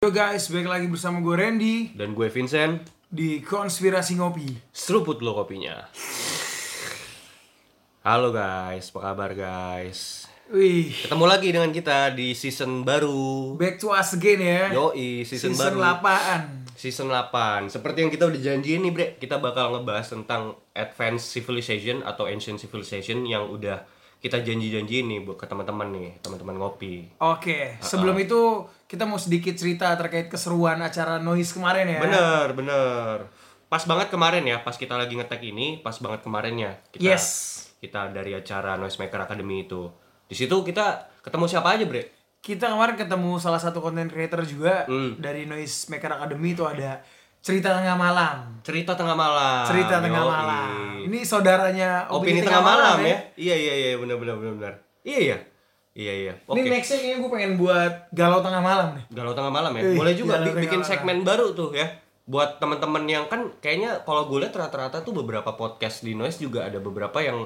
Yo guys, balik lagi bersama gue Randy Dan gue Vincent, di Konspirasi Ngopi. seruput lo kopinya. Halo guys, apa kabar guys? Wih, Ketemu lagi dengan kita di season baru. back to us again ya. Yoi, season, Season baru. 8. Season 8. Seperti yang kita udah janjiin nih, Bre, kita bakal ngebahas tentang advanced civilization atau ancient civilization yang udah kita janji-janjiin nih buat ke teman-teman nih, teman-teman ngopi. Oke, sebelum itu kita mau sedikit cerita terkait keseruan acara Noise kemarin ya. Bener, bener. Pas banget kemarin ya, pas kita lagi ngetek ini, pas banget kemarinnya. Kita, Yes. Kita dari acara Noisemaker Academy itu. Di situ kita ketemu siapa aja, Bre? Kita kemarin ketemu salah satu content creator juga Hmm. dari Noise Maker Academy itu ada Cerita Tengah Malam. Cerita tengah malam. Cerita Tengah. Malam. Ini saudaranya Opini, tengah, malam, ya. Iya, iya, iya, benar benar benar benar. Iya, iya. Iya, iya. Oke. Ini nextnya kayaknya gue pengen buat Galau Tengah Malam nih. Galau tengah malam ya. Ih, Boleh juga bi- bikin Malam. segmen baru tuh ya. Buat teman-teman yang kan kayaknya kalau gue lihat rata-rata tuh beberapa podcast di Noise juga ada beberapa yang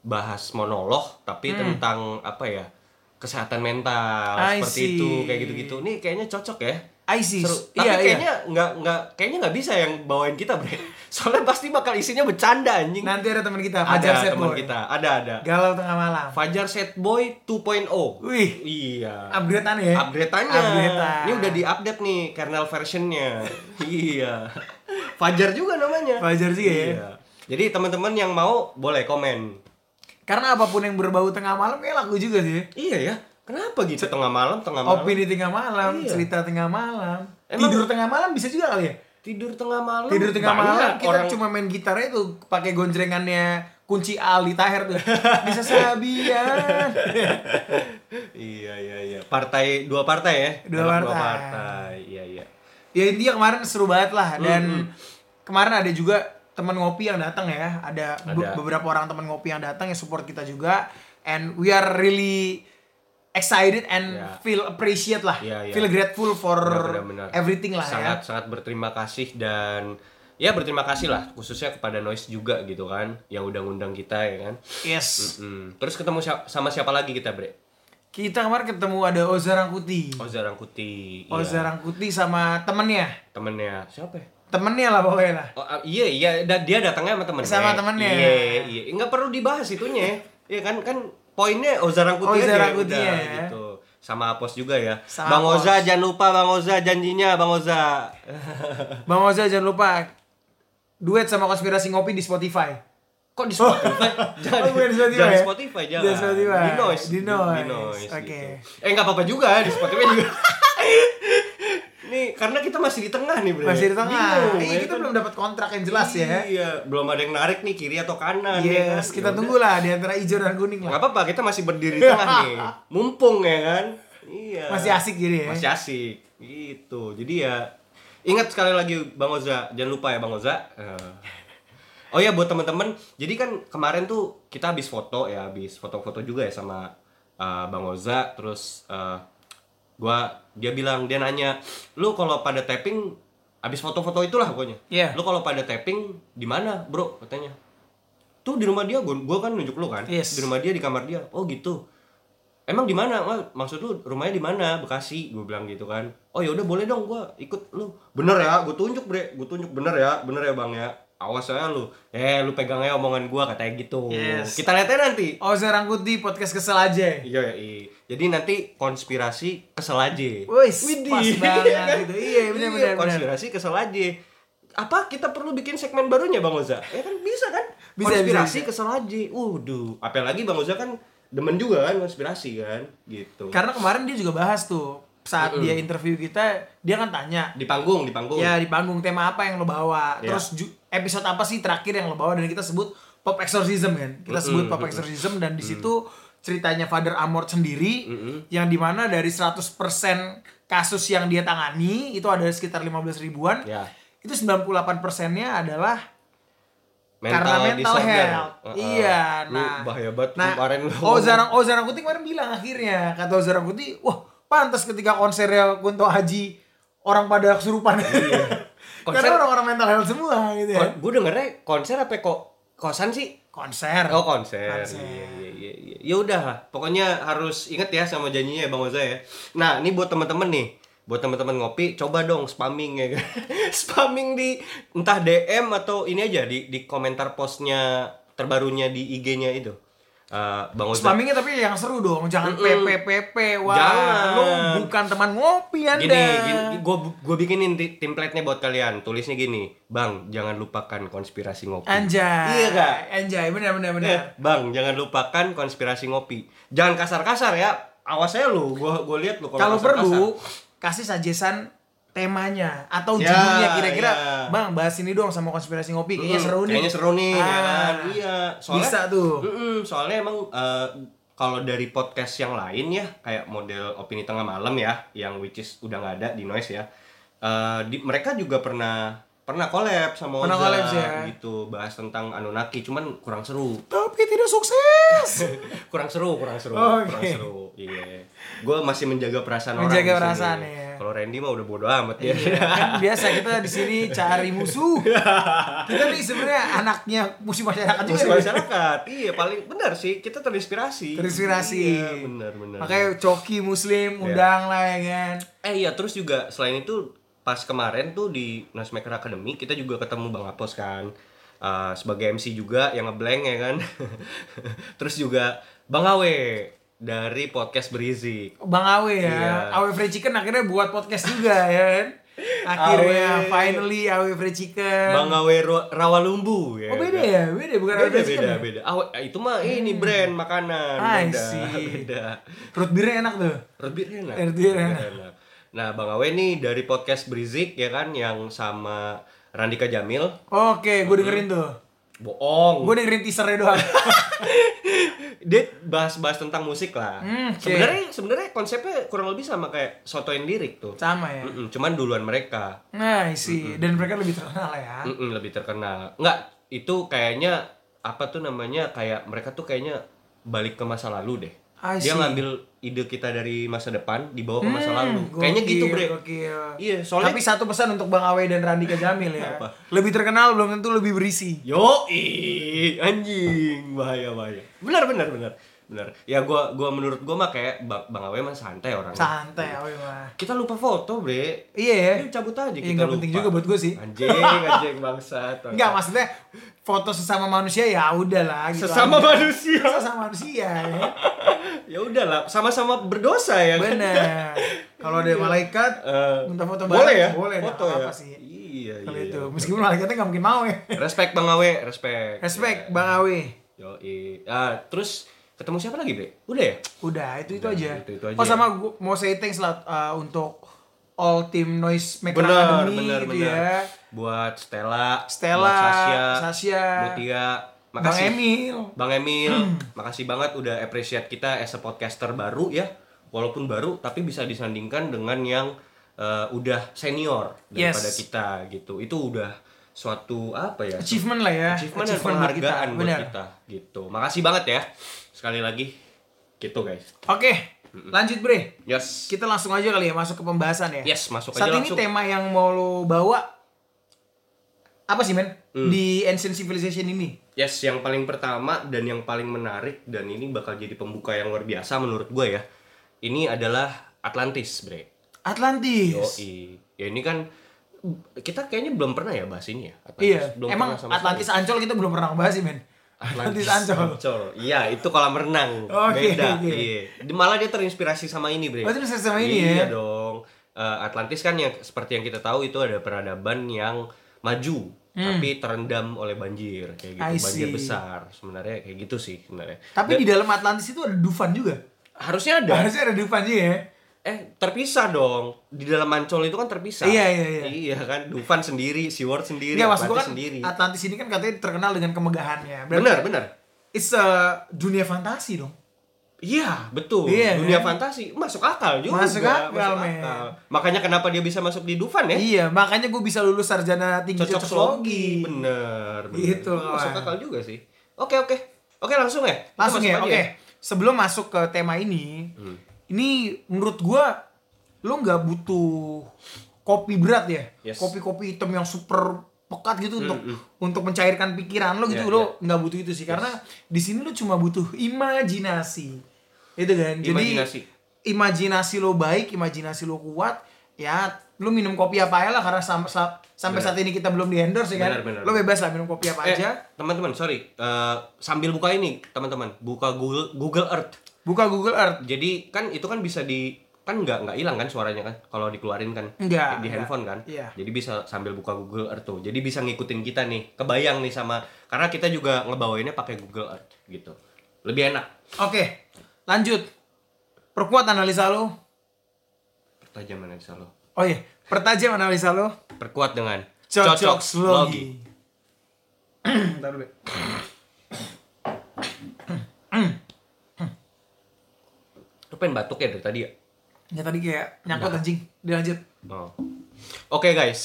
bahas monolog tapi Hmm. tentang apa ya? kesehatan mental I seperti see. itu kayak gitu-gitu. Nih kayaknya cocok ya. ISIS. Seru. Tapi Iya, iya. kayaknya nggak nggak kayaknya nggak bisa yang bawain kita, Bre. Soalnya pasti bakal isinya bercanda anjing. Nanti ada teman kita, ada Fajar Set teman Boy. kita. Ada ada. Galau Tengah Malam. Fajar Set Boy 2.0. Wih, Iya. upgrade-an ya. Upgrade-annya. Upgrade-an. Ini udah di-update nih kernel versionnya. iya. Fajar juga namanya. Fajar juga ya. Iya. Jadi teman-teman yang mau boleh komen. Karena apa pun yang berbau tengah malam kayak laku juga sih. Iya ya. Kenapa gitu tengah malam, tengah malam? Opini tengah malam, Iya. cerita tengah malam. Emang- Tidur tengah malam bisa juga kali ya? Tidur tengah malam. Tidur tengah banyak malam kita orang cuma main gitarnya tuh pakai gonjrengannya kunci Ali Taher tuh. Bisa sabian. iya iya iya. Partai dua partai ya. Dua Anak partai. partai. Iya iya. ya intinya kemarin seru banget lah dan Hmm, kemarin ada juga teman ngopi yang datang ya. Ada, be- Ada. beberapa orang teman ngopi yang datang yang support kita juga and we are really excited and Ya. feel appreciate lah. Iya, iya. Feel grateful for Benar-benar. everything lah sangat ya. sangat berterima kasih dan ya berterima kasih lah khususnya kepada Noise juga gitu kan yang udah ngundang kita ya kan Yes. Mm. terus ketemu siapa, sama siapa lagi kita bre Kita kemarin ketemu ada Oza Rangkuti. Oza Rangkuti Oza iya. Rangkuti sama temennya. temennya siapa ya? Temennya lah pokoknya lah. Oh, ah, iya iya da- dia datangnya sama temennya Sama temennya. iya iya nggak perlu dibahas itunya iya kan kan poinnya Oza Rangkuti Oza aja Rangkuti ya. gitu sama Apos juga ya Sama Bang Apos. Oza jangan lupa Bang Oza janjinya Bang Oza Bang Oza jangan lupa duet sama konspirasi ngopi di Spotify. Kok di Spotify? jangan, Oh, di Spotify jangan ya? Spotify, jangan. Di Spotify. Di noise. Di noise. noise, Oke. gitu. Eh nggak apa-apa juga di Spotify juga. Nih karena kita masih di tengah nih bro. Masih di tengah. Bingung, Iya, ya kita kan? belum dapat kontrak yang jelas ya. Iya, belum ada yang narik nih kiri atau kanan. ya kan? Yes, kita Yaudah. tunggu lah di antara hijau dan kuning lah. apa-apa, kita masih berdiri di tengah nih. Mumpung ya kan. Iya. Masih asik jadi ya. Masih asik. Gitu. Jadi ya ingat sekali lagi Bang Oza, jangan lupa ya Bang Oza. Eh. Oh ya buat teman-teman, jadi kan kemarin tuh kita habis foto ya, habis foto-foto juga ya sama eh, Bang Oza, terus eh, gua dia bilang dia nanya, "Lu kalau pada tapping habis foto-foto itulah pokoknya. Iya. Lu kalau pada tapping di mana, Bro?" katanya. Tuh di rumah dia, gua, gua kan nunjuk lu kan. Yes. Di rumah dia di kamar dia. Oh gitu. Emang di mana? Maksud lu rumahnya di mana? Bekasi, gue bilang gitu kan. Oh ya udah boleh dong, gua ikut lu. Bener ya, gue tunjuk bre, gue tunjuk bener ya, bener ya bang ya. Awas ya lu, eh lu pegang aja omongan gua katanya gitu. Yes. Kita lihatnya nanti. Oza Rangkuti podcast kesel aja. Iya, iya. Jadi nanti konspirasi kesel aja. Wis, Widih. pas banget gitu. Iya, benar Iya, benar benar. Konspirasi kesel aja. Apa kita perlu bikin segmen barunya Bang Oza? Ya kan bisa kan? Bisa, konspirasi bisa, kesel aja. Waduh, apalagi Bang Oza kan demen juga kan konspirasi kan, gitu. Karena kemarin dia juga bahas tuh saat dia interview kita, dia kan tanya, Di panggung, di panggung. ya di panggung tema apa yang lo bawa, Ya. terus episode apa sih terakhir yang lo bawa dan kita sebut pop exorcism kan, kita sebut pop exorcism dan di situ ceritanya Father Amort sendiri, yang di mana dari 100% kasus yang dia tangani itu ada sekitar 15 ribuan, Ya. itu 98 persennya adalah Mental karena mental disorder. health. Heeh. Iya, Lu nah. bahaya banget Nah, kemarin lu. Oh Zarang Oh Zarang Kuti kemarin bilang akhirnya kata Zarang Kuti, wah pantas ketika konsernya Kunto Haji orang pada kesurupan. Iya. Konser- Karena orang-orang mental health semua gitu ya. gue dengernya konser apa kok kosan sih? Konser. Oh konser. Konser. Iya iya iya. iya. Ya udah lah. Pokoknya harus inget ya sama janjinya ya Bang Oza ya. Nah, ini buat temen-temen nih. buat teman-teman ngopi coba dong spamming ya kan spamming di entah DM atau ini aja di di komentar postnya terbarunya di IG-nya itu Eh, Bang Oza Spammingnya tapi yang seru dong, jangan Mm-mm. PP Wah, Jangan. lu bukan teman ngopi Anda. Gini, gini gue gue bikinin template-nya buat kalian. Tulisnya gini, Bang, jangan lupakan konspirasi ngopi. Anjay. Iya gak? Anjay, benar benar benar. Eh, bang, jangan lupakan konspirasi ngopi. Jangan kasar-kasar ya. Awas aja lu, gua gua lihat lu Kalau perlu kasih suggestion temanya atau Ya, judulnya kira-kira ya. bang bahas ini doang sama konspirasi ngopi kayaknya Mm, seru nih Kayaknya seru nih, ya Ah, kan? Iya, soalnya bisa tuh Mm-mm, soalnya emang eh, kalau dari podcast yang lain ya, kayak model opini tengah malam ya, yang which is udah nggak ada di noise ya. eh, di, mereka juga pernah pernah collab sama Pernah Oza, collab ya. gitu bahas tentang Anunnaki cuman kurang seru tapi tidak sukses kurang seru kurang seru Oke. kurang seru iya. Gue masih menjaga perasaan Menjaga orang sini. perasaan, ya. kalau Randy mah udah bodo amat ya. Iya, kan biasa kita di sini cari musuh. Kita nih sebenarnya anaknya musuh masyarakat juga Musuh nih. masyarakat. Iya paling benar sih kita terinspirasi. Terinspirasi. iya benar benar. Makanya coki muslim undang lah ya kan. Eh iya terus juga selain itu pas kemarin tuh di Noisemaker Academy kita juga ketemu Bang Apos kan. Eh, sebagai MC juga yang ngeblank ya kan. Terus juga Bang Awe dari podcast Berizik Bang Awe ya, Iya. Awe Fried Chicken akhirnya buat podcast juga ya kan. Akhirnya Awe. finally Awe Fried Chicken. Bang Awe Rawalumbu ya oh beda kan? ya, beda bukan Awe beda Fried Chicken. beda ya? beda Awe, itu mah ini brand makanan I beda see. beda Root beer enak tuh. Lebih enak. Lebih Lebih enak. Nah, Bang Awe nih dari podcast Brizik ya kan yang sama Randika Jamil. Oke, gue dengerin tuh. Bohong. Gue dengerin teasernya doang. Dia bahas-bahas tentang musik lah. Hmm. Sebenarnya sebenarnya konsepnya kurang lebih sama kayak sotoin lirik tuh. Sama ya. Mm-mm, cuman duluan mereka. Nah, sih. Dan mereka lebih terkenal ya. Mm-mm, lebih terkenal. Enggak, itu kayaknya apa tuh namanya kayak mereka tuh kayaknya balik ke masa lalu deh. I Dia see. ngambil ide kita dari masa depan dibawa ke masa Hmm, lalu. Kayaknya gitu, gokil, Bre. gokil. Iya, soalnya Tapi satu pesan untuk Bang Awe dan Randika Jamil ya. Apa? Lebih terkenal belum tentu lebih berisi. Yo, anjing, bahaya bahaya. Benar benar benar benar. Ya gua gua menurut gua mah kayak Bang, Bang Awe mah santai orangnya. Santai Awe mah. Kita lupa foto, Bre. Iya ya. Cabut aja Iya, kita nggak penting juga buat gue sih. Anjing, anjing bangsat. bangsat. Enggak, maksudnya foto sesama manusia ya udahlah gitu. Sesama aja. manusia. Sesama manusia ya. Ya udahlah, sama-sama berdosa ya. kan? Bener. Kalau ada malaikat Eh, minta foto boleh bareng, ya? boleh foto ya. apa sih? Iya, Kalau iya. itu. Meskipun malaikatnya nggak mungkin mau ya. Respect Bang Awe, respect. Respect Bang Awe. Yo, ah, terus ketemu siapa lagi, Bre? Udah ya? Udah, itu itu Udah, aja. itu- itu aja oh ya. sama gua mau say thanks lah uh, untuk all team noise maker Bener, academy bener, gitu bener. ya. Buat Stella, Stella, buat Sasha, Sasha, buat Tia, Bang makasih. Emil. Bang Emil, makasih banget udah appreciate kita as a podcaster baru ya. Walaupun baru tapi bisa disandingkan dengan yang eh, udah senior daripada Yes. kita gitu. Itu udah suatu apa ya? Achievement lah ya. achievement dan buat penghargaan buat Bener. kita gitu. Makasih banget ya. Sekali lagi gitu guys. Oke, lanjut Bre. Yes. Kita langsung aja kali ya masuk ke pembahasan ya. Yes, masuk Saat aja ini langsung. tema yang mau lo bawa apa sih men Hmm. di Ancient Civilization ini? Yes, yang paling pertama dan yang paling menarik dan ini bakal jadi pembuka yang luar biasa menurut gue ya. Ini adalah Atlantis, Bre. Atlantis. Yoi. Ya ini kan kita kayaknya belum pernah ya bahas ini ya. Iya. Belum Emang Atlantis. Ancol kita belum pernah bahas sih men. Atlantis Ancol. Iya, itu kolam renang. Oke, Beda. oke. Iya. Di- Malah dia terinspirasi sama ini, Bre. Oh, terinspirasi sama ini iya ya? dong. Eh, Atlantis kan yang seperti yang kita tahu itu ada peradaban yang maju tapi terendam oleh banjir kayak gitu, Hmm. Banjir besar. Sebenarnya kayak gitu sih sebenarnya. Tapi Dan di dalam Atlantis itu ada Dufan juga. harusnya ada. Harusnya ada Dufan juga ya. Eh, terpisah dong. Di dalam Ancol itu kan terpisah. Iya, iya, iya. Iya kan, Dufan sendiri, sendiri, Enggak maksud gua Atlantis kan sendiri. Atlantis ini kan katanya terkenal dengan kemegahannya. Berarti Benar, benar. It's a dunia fantasi dong. Iya, betul. Iya, Dunia kan? fantasi masuk akal juga. Masuk akal, men. Makanya kenapa dia bisa masuk di Dufan ya? Iya, makanya gue bisa lulus sarjana tinggi Cocok cocokologi. Bener, bener. Gitu, Masuk kawan. akal juga sih. Oke, oke. Oke, langsung ya? Langsung masuk ya, oke. Sebelum masuk ke tema ini, Hmm. Ini menurut gua lo nggak butuh kopi berat ya, Yes. kopi-kopi hitam yang super pekat gitu untuk untuk mencairkan pikiran lo gitu Iya, lo nggak butuh itu sih karena di sini lo cuma butuh imajinasi, itu kan. Jadi Imajinasi. imajinasi lo baik, imajinasi lo kuat, ya lu minum kopi apa aja lah karena sam- sa- sampai saat ini kita belum di endorse ya kan. Benar, benar, lu bebas lah minum kopi apa Eh, aja. teman-teman, sorry. Eh, sambil buka ini, teman-teman, buka Google Google Earth. Buka Google Earth. Jadi kan itu kan bisa di kan nggak nggak hilang kan suaranya kan kalau dikeluarin kan Nggak, di handphone kan. Iya. Jadi bisa sambil buka Google Earth tuh. Jadi bisa ngikutin kita nih. Kebayang nih sama karena kita juga ngebawainnya pakai Google Earth gitu. Lebih enak. Oke. Lanjut. Perkuat analisa lu. Pertajam analisa lo. Oh iya, pertajam analisa lu. Perkuat dengan Cocok slogi. Bentar dulu. Be. Lu pengen batuk ya dari tadi ya? Ya tadi kayak nyangkut anjing. Dilanjut. Oh. Oke guys,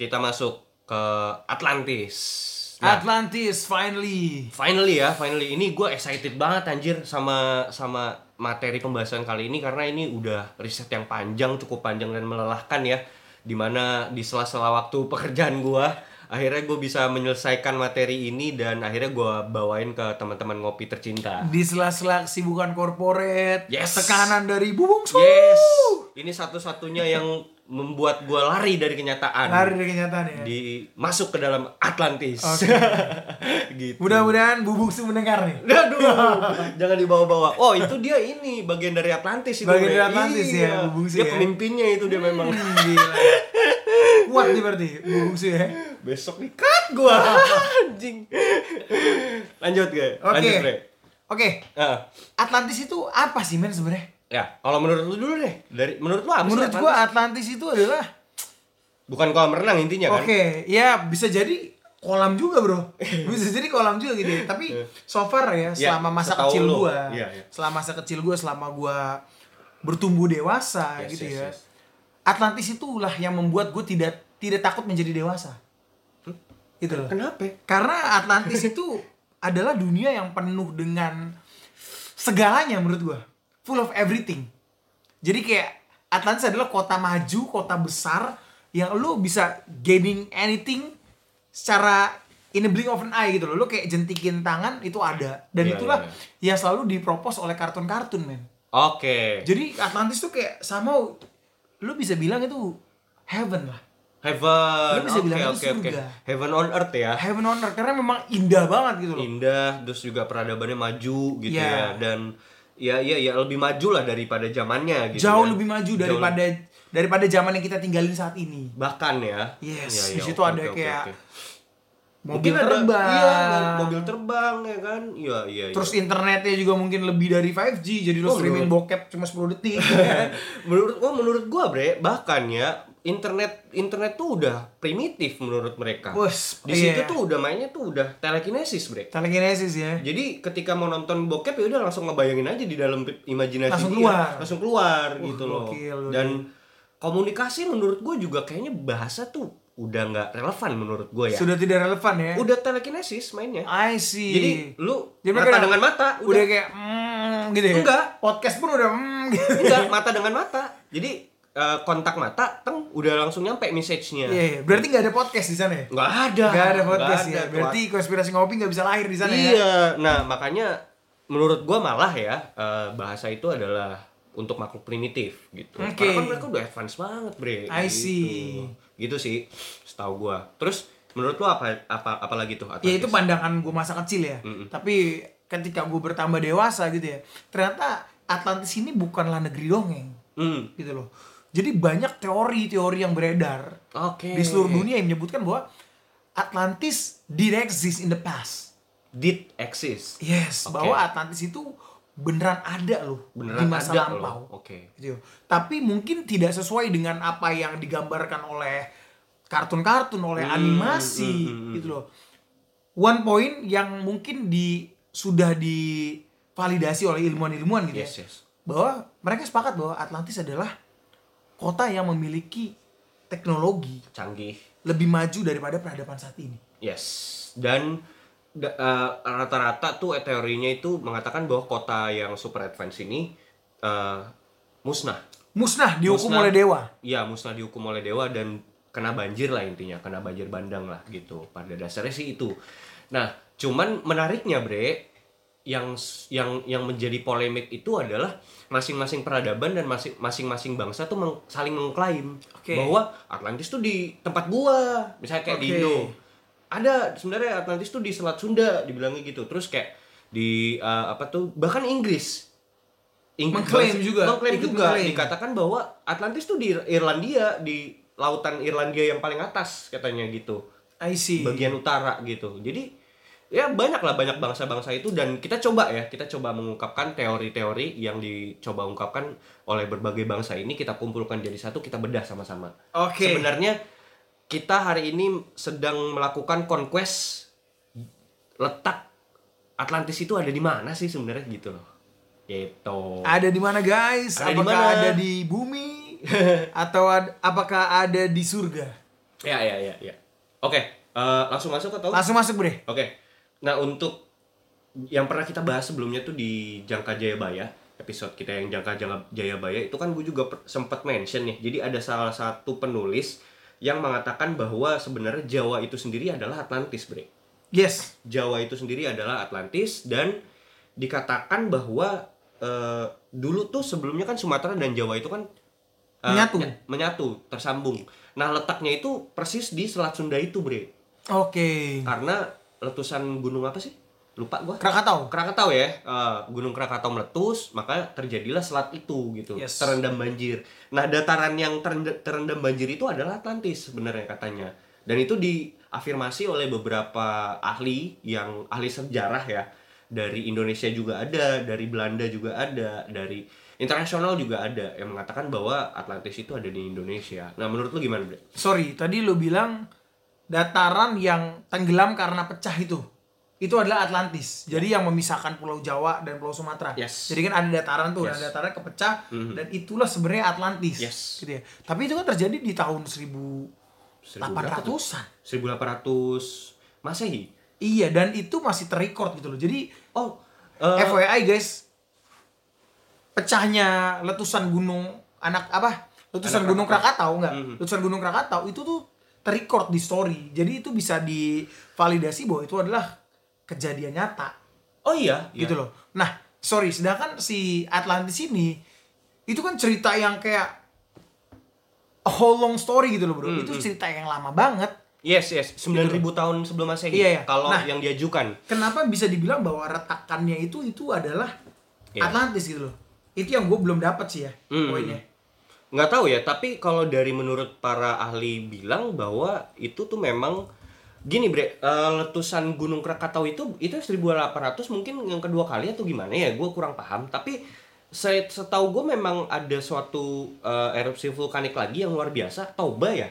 kita masuk ke Atlantis. Nah, Atlantis finally. finally ya, finally ini gue excited banget anjir sama sama materi pembahasan kali ini karena ini udah riset yang panjang, cukup panjang dan melelahkan ya. Di mana di sela-sela waktu pekerjaan gue, akhirnya gue bisa menyelesaikan materi ini dan akhirnya gue bawain ke teman-teman ngopi tercinta. Di sela-sela kesibukan korporat, Yes. tekanan dari Bubung. Yes, ini satu-satunya yang membuat gue lari dari kenyataan. Lari dari kenyataan ya. di masuk ke dalam Atlantis. Oke. gitu. Mudah-mudahan Bubung Su mendengar nih. Aduh, jangan dibawa-bawa. Oh, itu dia ini bagian dari Atlantis itu. Bagian dari. Atlantis ya, Iya. Bubung Su Dia ya. pemimpinnya itu dia memang. Gila. Kuat nih berarti Bubung Su ya. Besok di cut gua. Anjing. Lanjut, gue. Oke. Oke, Ah. Atlantis itu apa sih men sebenarnya? Ya, kalau menurut lu dulu deh. Dari menurut lu apa Menurut gua Atlantis itu adalah bukan kolam renang intinya kan? Oke, ya bisa jadi kolam juga bro bisa jadi kolam juga gitu ya. tapi so far ya Ya, selama masa kecil lu. gua Iya, iya. selama masa kecil gua selama gua bertumbuh dewasa Yes, gitu yes, ya yes. Atlantis itulah yang membuat gue tidak tidak takut menjadi dewasa gitu loh Kenapa? karena Atlantis itu adalah dunia yang penuh dengan segalanya menurut gua full of everything jadi kayak Atlantis adalah kota maju kota besar yang lu bisa gaining anything secara in a blink of an eye gitu loh lu kayak jentikin tangan itu ada dan Iya, itulah iya, yang selalu dipropos oleh kartun-kartun men Oke. jadi Atlantis tuh kayak sama lu bisa bilang itu heaven lah Heaven. Lu bisa Oke, bilang itu oke, oke. surga. Heaven on earth ya. heaven on earth karena memang indah banget gitu loh indah terus juga peradabannya maju gitu Iya. ya dan ya ya ya lebih maju lah daripada zamannya gitu jauh ya. lebih maju Jauh daripada daripada zaman yang kita tinggalin saat ini bahkan ya Yes, Ya, di ya, situ oke, ada oke, kayak oke. mobil Mungkin ada- terbang iya, mobil terbang ya kan iya iya iya. terus internetnya juga mungkin lebih dari 5G jadi lo Oh, streaming menurut- bokep cuma 10 detik kan? menurut oh menurut gua bre bahkan ya internet internet tuh udah primitif menurut mereka Wes, di situ iya. tuh udah mainnya tuh udah telekinesis bre telekinesis ya Jadi ketika mau nonton bokep ya udah langsung ngebayangin aja di dalam imajinasi Langsung dia. keluar. langsung keluar Wah, gitu loh. gokil. Dan komunikasi menurut gue juga kayaknya bahasa tuh udah nggak relevan menurut gue ya. sudah tidak relevan ya Udah telekinesis mainnya. I see Jadi lu Jadi mata mereka dengan mata udah, udah, kayak mm, gitu ya Enggak. podcast pun udah mm, gitu enggak mata dengan mata. Jadi eh, kontak mata teng udah langsung nyampe message-nya. Iya, iya. berarti nggak ada podcast di sana ya Nggak ada. nggak ada podcast ya ada. berarti konspirasi ngopi nggak bisa lahir di sana ya iya. Nah, makanya menurut gua malah ya eh, bahasa itu adalah untuk makhluk primitif gitu. Oke. Karena kan mereka udah advance banget, Bre. I Gitu. see. Gitu sih, setahu gua. Terus menurut lu apa apa apa lagi tuh ya itu pandangan gue masa kecil ya tapi ketika gue bertambah dewasa gitu ya ternyata Atlantis ini bukanlah negeri dongeng Hmm. gitu loh jadi banyak teori-teori yang beredar Oke. di seluruh dunia yang menyebutkan bahwa Atlantis did exist in the past Did exist. yes Oke. bahwa Atlantis itu beneran ada loh Beneran di masa ada lampau. Oke. gitu. Tapi mungkin tidak sesuai dengan apa yang digambarkan oleh kartun-kartun, oleh Hmm, animasi gitu loh. One point yang mungkin di sudah divalidasi oleh ilmuwan-ilmuwan gitu Yes, ya. yes. Bahwa mereka sepakat bahwa Atlantis adalah kota yang memiliki teknologi Canggih. lebih maju daripada peradaban saat ini. Yes. Dan da- eh, rata-rata tuh teorinya itu mengatakan bahwa kota yang super advance ini eh, musnah. Musnah dihukum Musnah. oleh dewa. Iya, musnah dihukum oleh dewa dan kena banjir lah intinya, kena banjir bandang lah gitu. Pada dasarnya sih itu. Nah, cuman menariknya, Bre, yang yang yang menjadi polemik itu adalah masing-masing peradaban dan masing- masing-masing bangsa tuh meng- saling mengklaim Oke. bahwa Atlantis tuh di tempat gua misalnya kayak di Oke. Indo ada sebenarnya Atlantis tuh di Selat Sunda dibilangnya gitu terus kayak di eh, apa tuh bahkan Inggris Ing- Mengklaim juga, mengklaim juga mengklaim. dikatakan bahwa Atlantis tuh di Irlandia di lautan Irlandia yang paling atas katanya gitu I see. bagian utara gitu. Jadi ya banyak lah banyak bangsa-bangsa itu dan kita coba ya kita coba mengungkapkan teori-teori yang dicoba ungkapkan oleh berbagai bangsa ini kita kumpulkan jadi satu kita bedah sama-sama. Oke. Sebenarnya kita hari ini sedang melakukan conquest letak Atlantis itu ada di mana sih sebenarnya gitu loh. Gitu. Ada di mana guys? Ada di apakah mana? ada di bumi atau ad- apakah ada di surga? Ya ya ya ya. Oke, eh, langsung masuk atau? Langsung masuk, Bre. Oke. Nah, untuk yang pernah kita bahas sebelumnya tuh di Jangka Jayabaya, episode kita yang Jangka Jangka Jayabaya itu kan gue juga sempat mention nih. Jadi ada salah satu penulis yang mengatakan bahwa sebenarnya Jawa itu sendiri adalah Atlantis, Bre. Yes. Jawa itu sendiri adalah Atlantis dan dikatakan bahwa eh, dulu tuh sebelumnya kan Sumatera dan Jawa itu kan eh, Menyatu. ny- menyatu, tersambung. Nah, letaknya itu persis di Selat Sunda itu, Bre Oke. karena letusan gunung apa sih? Lupa gua. Krakatau. Krakatau ya? Eh, gunung Krakatau meletus maka terjadilah selat itu gitu. Yes. terendam banjir. Nah dataran yang terendam, terendam banjir itu adalah Atlantis sebenarnya katanya. Dan itu diafirmasi oleh beberapa ahli yang ahli sejarah ya. Dari Indonesia juga ada dari Belanda juga ada dari internasional juga ada yang mengatakan bahwa Atlantis itu ada di Indonesia. Nah menurut lu gimana Bre? Sorry, tadi lu bilang dataran yang tenggelam karena pecah itu. Itu adalah Atlantis. Jadi yang memisahkan Pulau Jawa dan Pulau Sumatera. Yes. Jadi kan ada dataran tuh, Yes. ada dataran kepecah Mhm. dan itulah sebenarnya Atlantis. Yes. Gitu ya. Tapi itu kan terjadi di tahun 1800-an. 1800 Masehi. Iya, dan itu masih terrecord gitu loh. Jadi Oh, eh, FYI guys, pecahnya letusan gunung anak apa? Letusan Anak gunung Krakatau. Enggak? Mhm. Letusan gunung Krakatau itu tuh terrecord di story. Jadi itu bisa divalidasi bahwa itu adalah kejadian nyata oh iya, iya. gitu loh. Nah, sorry, sedangkan si Atlantis ini itu kan cerita yang kayak a whole long story gitu loh, Bro. Hmm, itu hmm. cerita yang lama banget. Yes, yes, 9000 tahun sebelum Masehi. Iya, iya. Kalau Nah. yang diajukan. Kenapa bisa dibilang bahwa retakannya itu itu adalah Iya. Atlantis gitu loh. Itu yang gue belum dapat sih ya Hmm. poinnya. Nggak tahu ya, tapi kalau dari menurut para ahli bilang bahwa itu tuh memang gini, Bre, eh, letusan Gunung Krakatau itu itu 1800 mungkin yang kedua kali atau gimana ya? Gue kurang paham, tapi saya setahu gue memang ada suatu eh, erupsi vulkanik lagi yang luar biasa, Toba ya.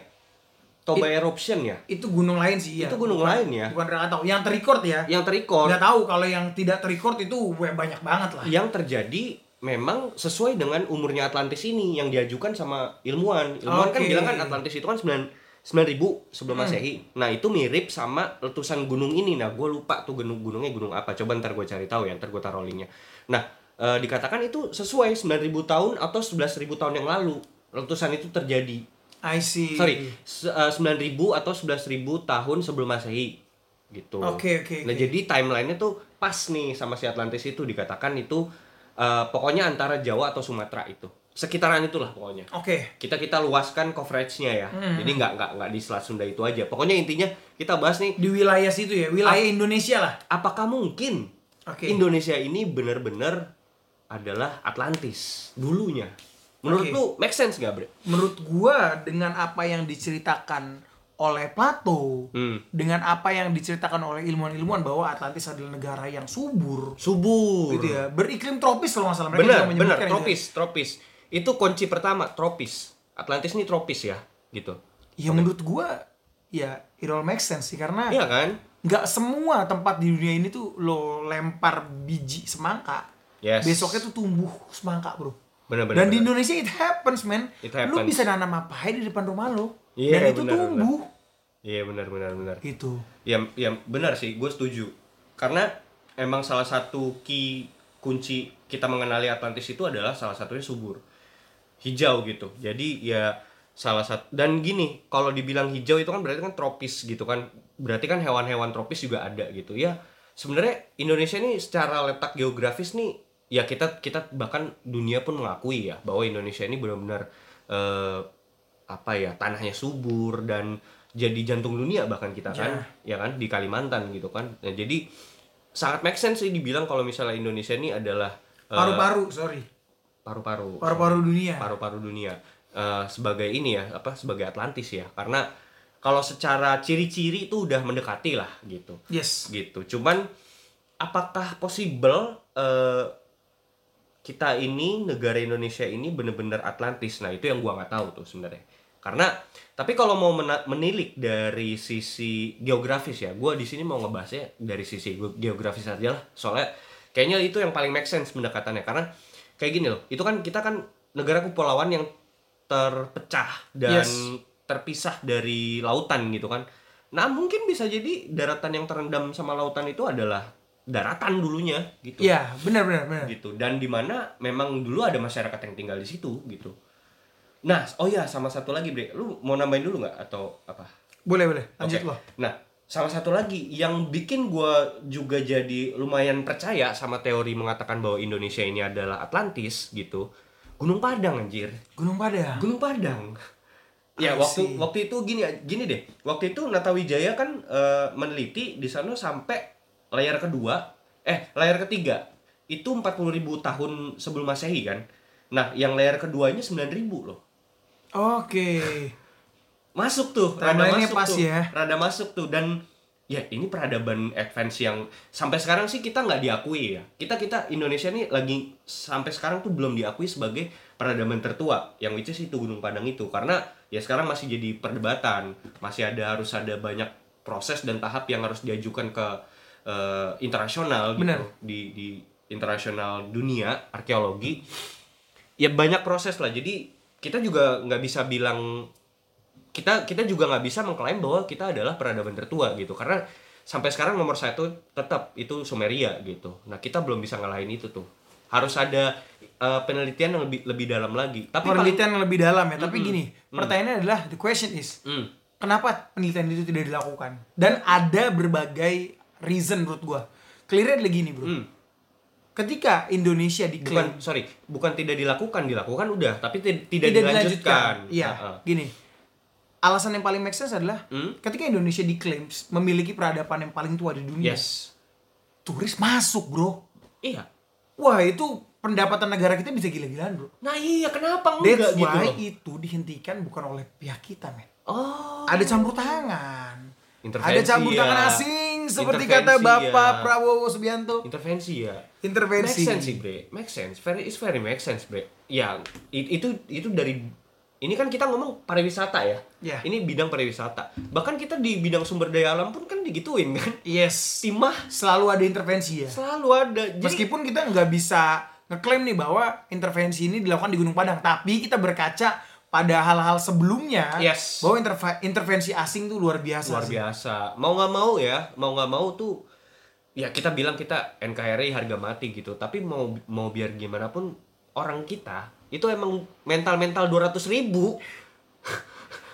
Toba eruption ya. Itu gunung lain sih ya. Itu gunung Bukan- lain ya. Bukan Krakatau. Yang terrecord ya. Yang terrecord Nggak tahu kalau yang tidak terrecord itu banyak banget lah. yang terjadi memang sesuai dengan umurnya Atlantis ini yang diajukan sama ilmuwan. Ilmuwan kan Oke. bilang kan Atlantis itu kan 9 9000 sebelum Hmm. Masehi. Nah, itu mirip sama letusan gunung ini. Nah, gue lupa tuh gunung gunungnya gunung apa. Coba ntar gue cari tahu ya, ntar gue taruh linknya. Nah, eh, dikatakan itu sesuai 9000 tahun atau 11000 tahun yang lalu letusan itu terjadi. I see. Sorry, se- eh, 9000 atau 11000 tahun sebelum Masehi. Gitu. Oke, oke, Nah, oke. jadi timelinenya tuh pas nih sama si Atlantis itu dikatakan itu eh, pokoknya antara Jawa atau Sumatera itu. Sekitaran itulah pokoknya. Oke. Kita kita luaskan coveragenya ya. Hmm. Jadi nggak nggak nggak di Selat Sunda itu aja. Pokoknya intinya kita bahas nih Di wilayah situ ya, wilayah Indonesia lah. apakah mungkin Oke. Indonesia ini benar-benar adalah Atlantis dulunya. Menurut Oke. lu make sense nggak, Bre? Menurut gua dengan apa yang diceritakan oleh Plato, Hmm. dengan apa yang diceritakan oleh ilmuwan-ilmuwan bahwa Atlantis adalah negara yang subur, Subur. gitu ya, beriklim tropis kalau nggak salah mereka Benar, benar, menyebutkan itu. tropis, tropis. Itu kunci pertama, tropis. Atlantis ini tropis ya, gitu. Ya menurut gua ya it all makes sense sih karena Iya kan? nggak semua tempat di dunia ini tuh lo lempar biji semangka, Yes. besoknya tuh tumbuh semangka bro. Benar, benar. Dan di benar. Indonesia it happens man. It Lu happens. bisa nanam apa aja di depan rumah lo. Iya, dan itu benar, tumbuh. Iya benar benar benar. Gitu. Ya, ya benar sih, gue setuju. Karena emang salah satu key kunci kita mengenali Atlantis itu adalah salah satunya subur. Hijau gitu. Jadi ya salah satu dan gini, kalau dibilang hijau itu kan berarti kan tropis gitu kan. Berarti kan hewan-hewan tropis juga ada gitu. Ya sebenarnya Indonesia ini secara letak geografis nih ya kita kita bahkan dunia pun mengakui ya bahwa Indonesia ini benar-benar eh, apa ya tanahnya subur dan jadi jantung dunia bahkan kita kan ya. kan di Kalimantan gitu kan. Nah, jadi sangat make sense sih dibilang kalau misalnya Indonesia ini adalah eh, Paru-paru, sorry. paru-paru Paru-paru dunia. paru-paru dunia. Eh, sebagai ini ya apa sebagai Atlantis ya. Karena kalau secara ciri-ciri itu udah mendekati lah gitu. Yes. gitu. Cuman apakah possible eh, kita ini negara Indonesia ini bener-bener Atlantis. Nah itu yang gua nggak tahu tuh sebenarnya. Karena tapi kalau mau menilik dari sisi geografis ya gua di sini mau ngebahasnya dari sisi ge- geografis aja lah. Soalnya kayaknya itu yang paling make sense pendekatannya. Karena kayak gini loh itu kan kita kan negara kepulauan yang terpecah dan Yes. terpisah dari lautan gitu kan. Nah mungkin bisa jadi daratan yang terendam sama lautan itu adalah daratan dulunya gitu Iya, benar benar benar. gitu dan di mana memang dulu ada masyarakat yang tinggal di situ gitu nah oh ya sama satu lagi bre lu mau nambahin dulu nggak atau apa Boleh boleh. Lanjut Oke. loh. nah sama satu lagi yang bikin gua juga jadi lumayan percaya sama teori mengatakan bahwa Indonesia ini adalah Atlantis gitu Gunung Padang anjir Gunung Padang. Gunung Padang. Ya waktu waktu itu gini gini deh. Waktu itu Nata Wijaya kan eh, meneliti di sana sampai layar kedua, eh layar ketiga itu 40.000 tahun sebelum Masehi kan. Nah, yang layar keduanya 9.000 loh. Oke. Masuk tuh, rada masuk pas tuh. ya. Rada masuk tuh dan ya ini peradaban advance yang sampai sekarang sih kita nggak diakui ya. Kita kita Indonesia nih lagi sampai sekarang tuh belum diakui sebagai peradaban tertua yang which is itu Gunung Padang itu karena ya sekarang masih jadi perdebatan, masih ada harus ada banyak proses dan tahap yang harus diajukan ke eh, internasional gitu. Benar. di di internasional dunia arkeologi ya banyak proses lah. Jadi kita juga nggak bisa bilang kita kita juga nggak bisa mengklaim bahwa kita adalah peradaban tertua gitu. Karena sampai sekarang nomor satu tetap itu Sumeria gitu. Nah kita belum bisa ngalahin itu tuh. Harus ada eh, penelitian yang lebih lebih dalam lagi. Tapi paling Penelitian yang lebih dalam ya. Tapi gini, pertanyaannya adalah the question is, Hmm, kenapa penelitian itu tidak dilakukan? Dan ada berbagai reason menurut gua. Clearnya adalah gini, Bro. hmm. Ketika Indonesia bukan diklaim sorry bukan tidak dilakukan dilakukan udah tapi ti- tidak, tidak dilanjutkan. Iya, Heeh. gini. Alasan yang paling make sense adalah Hmm? ketika Indonesia diklaim memiliki peradaban yang paling tua di dunia, yes turis masuk, Bro. iya Wah, itu pendapatan negara kita bisa gila-gilaan, Bro. nah iya kenapa enggak That's gitu why loh itu dihentikan bukan oleh pihak kita, men. oh Ada campur tangan. Intervensi Ada campur ya. tangan asing seperti kata Bapak ya. Prabowo Subianto. intervensi ya Intervensi. Make sense sih, Bre. Make sense. Very is very make sense, Bre. Ya, i- itu itu dari ini kan kita ngomong pariwisata ya. Ya. Ini bidang pariwisata. Bahkan kita di bidang sumber daya alam pun kan digituin kan. Yes. Timah Selalu ada intervensi ya. selalu ada. Jadi Meskipun kita nggak bisa ngeklaim nih bahwa intervensi ini dilakukan di Gunung Padang, tapi kita berkaca pada hal-hal sebelumnya Yes. bahwa interve- intervensi asing tuh luar biasa. luar sih. biasa. Mau nggak mau ya, mau nggak mau tuh ya kita bilang kita NKRI harga mati gitu. Tapi mau mau biar gimana pun orang kita itu emang mental-mental 200 ribu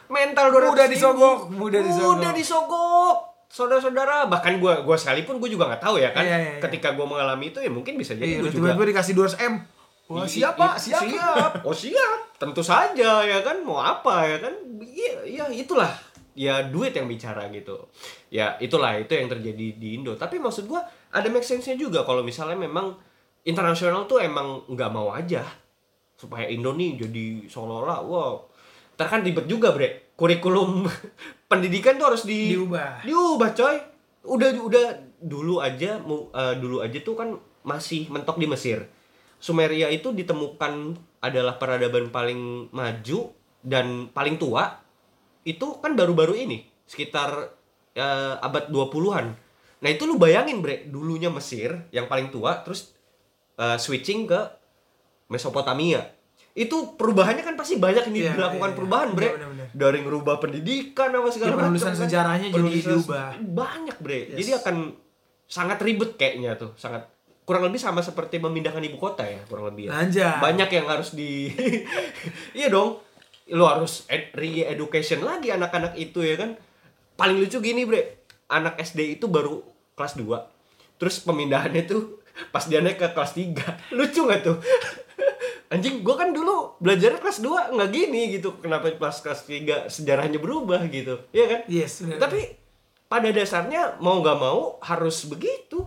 mental 200 Mudah disogok, mudah disogok. mudah disogok saudara-saudara bahkan gua gua sekalipun gua juga nggak tahu ya kan Iya, iya, iya. ketika gua mengalami itu ya mungkin bisa jadi Iya, udah juga tiba-tiba dikasih 200 M. Wah, siap Pak, siap. siap. Oh siap, tentu saja ya kan. Mau apa ya kan? Iya, ya itulah. Ya duit yang bicara gitu. Ya itulah itu yang terjadi di Indo. Tapi maksud gua ada make sense-nya juga kalau misalnya memang internasional tuh emang nggak mau aja supaya Indo nih jadi seolah-olah wow. Ntar kan ribet juga bre kurikulum pendidikan tuh harus di Diubah. diubah coy udah udah dulu aja mu- eh, dulu aja tuh kan masih mentok di Mesir Sumeria itu ditemukan adalah peradaban paling maju dan paling tua itu kan baru-baru ini sekitar eh, abad 20-an nah itu lu bayangin bre dulunya Mesir yang paling tua terus eh, switching ke Mesopotamia itu perubahannya kan pasti banyak ini Iya, dilakukan iya, iya. perubahan bre Iya, benar-benar. dari ngerubah pendidikan apa segala Ya, penulisan macam kan. sejarahnya jadi Penulisan diubah. banyak bre Yes. jadi akan sangat ribet kayaknya tuh sangat kurang lebih sama seperti memindahkan ibu kota ya kurang lebih ya. Anjay. banyak yang harus di iya dong. Lo harus ed- re-education lagi anak-anak itu ya kan. Paling lucu gini bre. Anak SD itu baru kelas 2 terus pemindahannya tuh pas dia naik ke kelas 3 lucu gak tuh? Anjing gue kan dulu belajar kelas 2 nggak gini gitu. Kenapa pas kelas 3 sejarahnya berubah gitu? Iya kan? Yes, benar. tapi pada dasarnya mau nggak mau harus begitu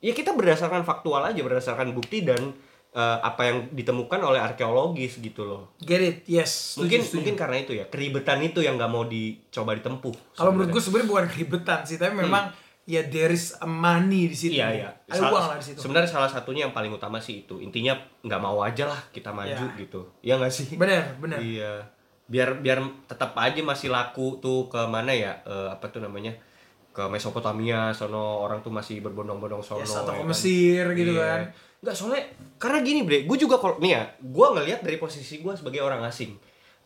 ya kita berdasarkan faktual aja berdasarkan bukti dan eh, apa yang ditemukan oleh arkeologis gitu loh Get it? Yes. setuju, mungkin setuju. mungkin karena itu ya keribetan itu yang nggak mau dicoba ditempuh Kalau menurut gue sebenarnya bukan keribetan sih, tapi memang ya there is a money di situ. Hmm. Iya iya. Ada uang lah di situ. Sebenarnya salah satunya yang paling utama sih itu. Intinya nggak mau aja lah kita maju Iya. gitu. Iya nggak sih? Bener, bener. Iya. Biar biar tetap aja masih laku tuh ke mana ya? Eh, apa tuh namanya? Ke Mesopotamia, sono orang tuh masih berbondong-bondong sono. Yes, atau ya ke kan? Mesir gitu Iya. kan. Nggak soalnya karena gini bre, gue juga kalau nih ya, gue ngelihat dari posisi gue sebagai orang asing,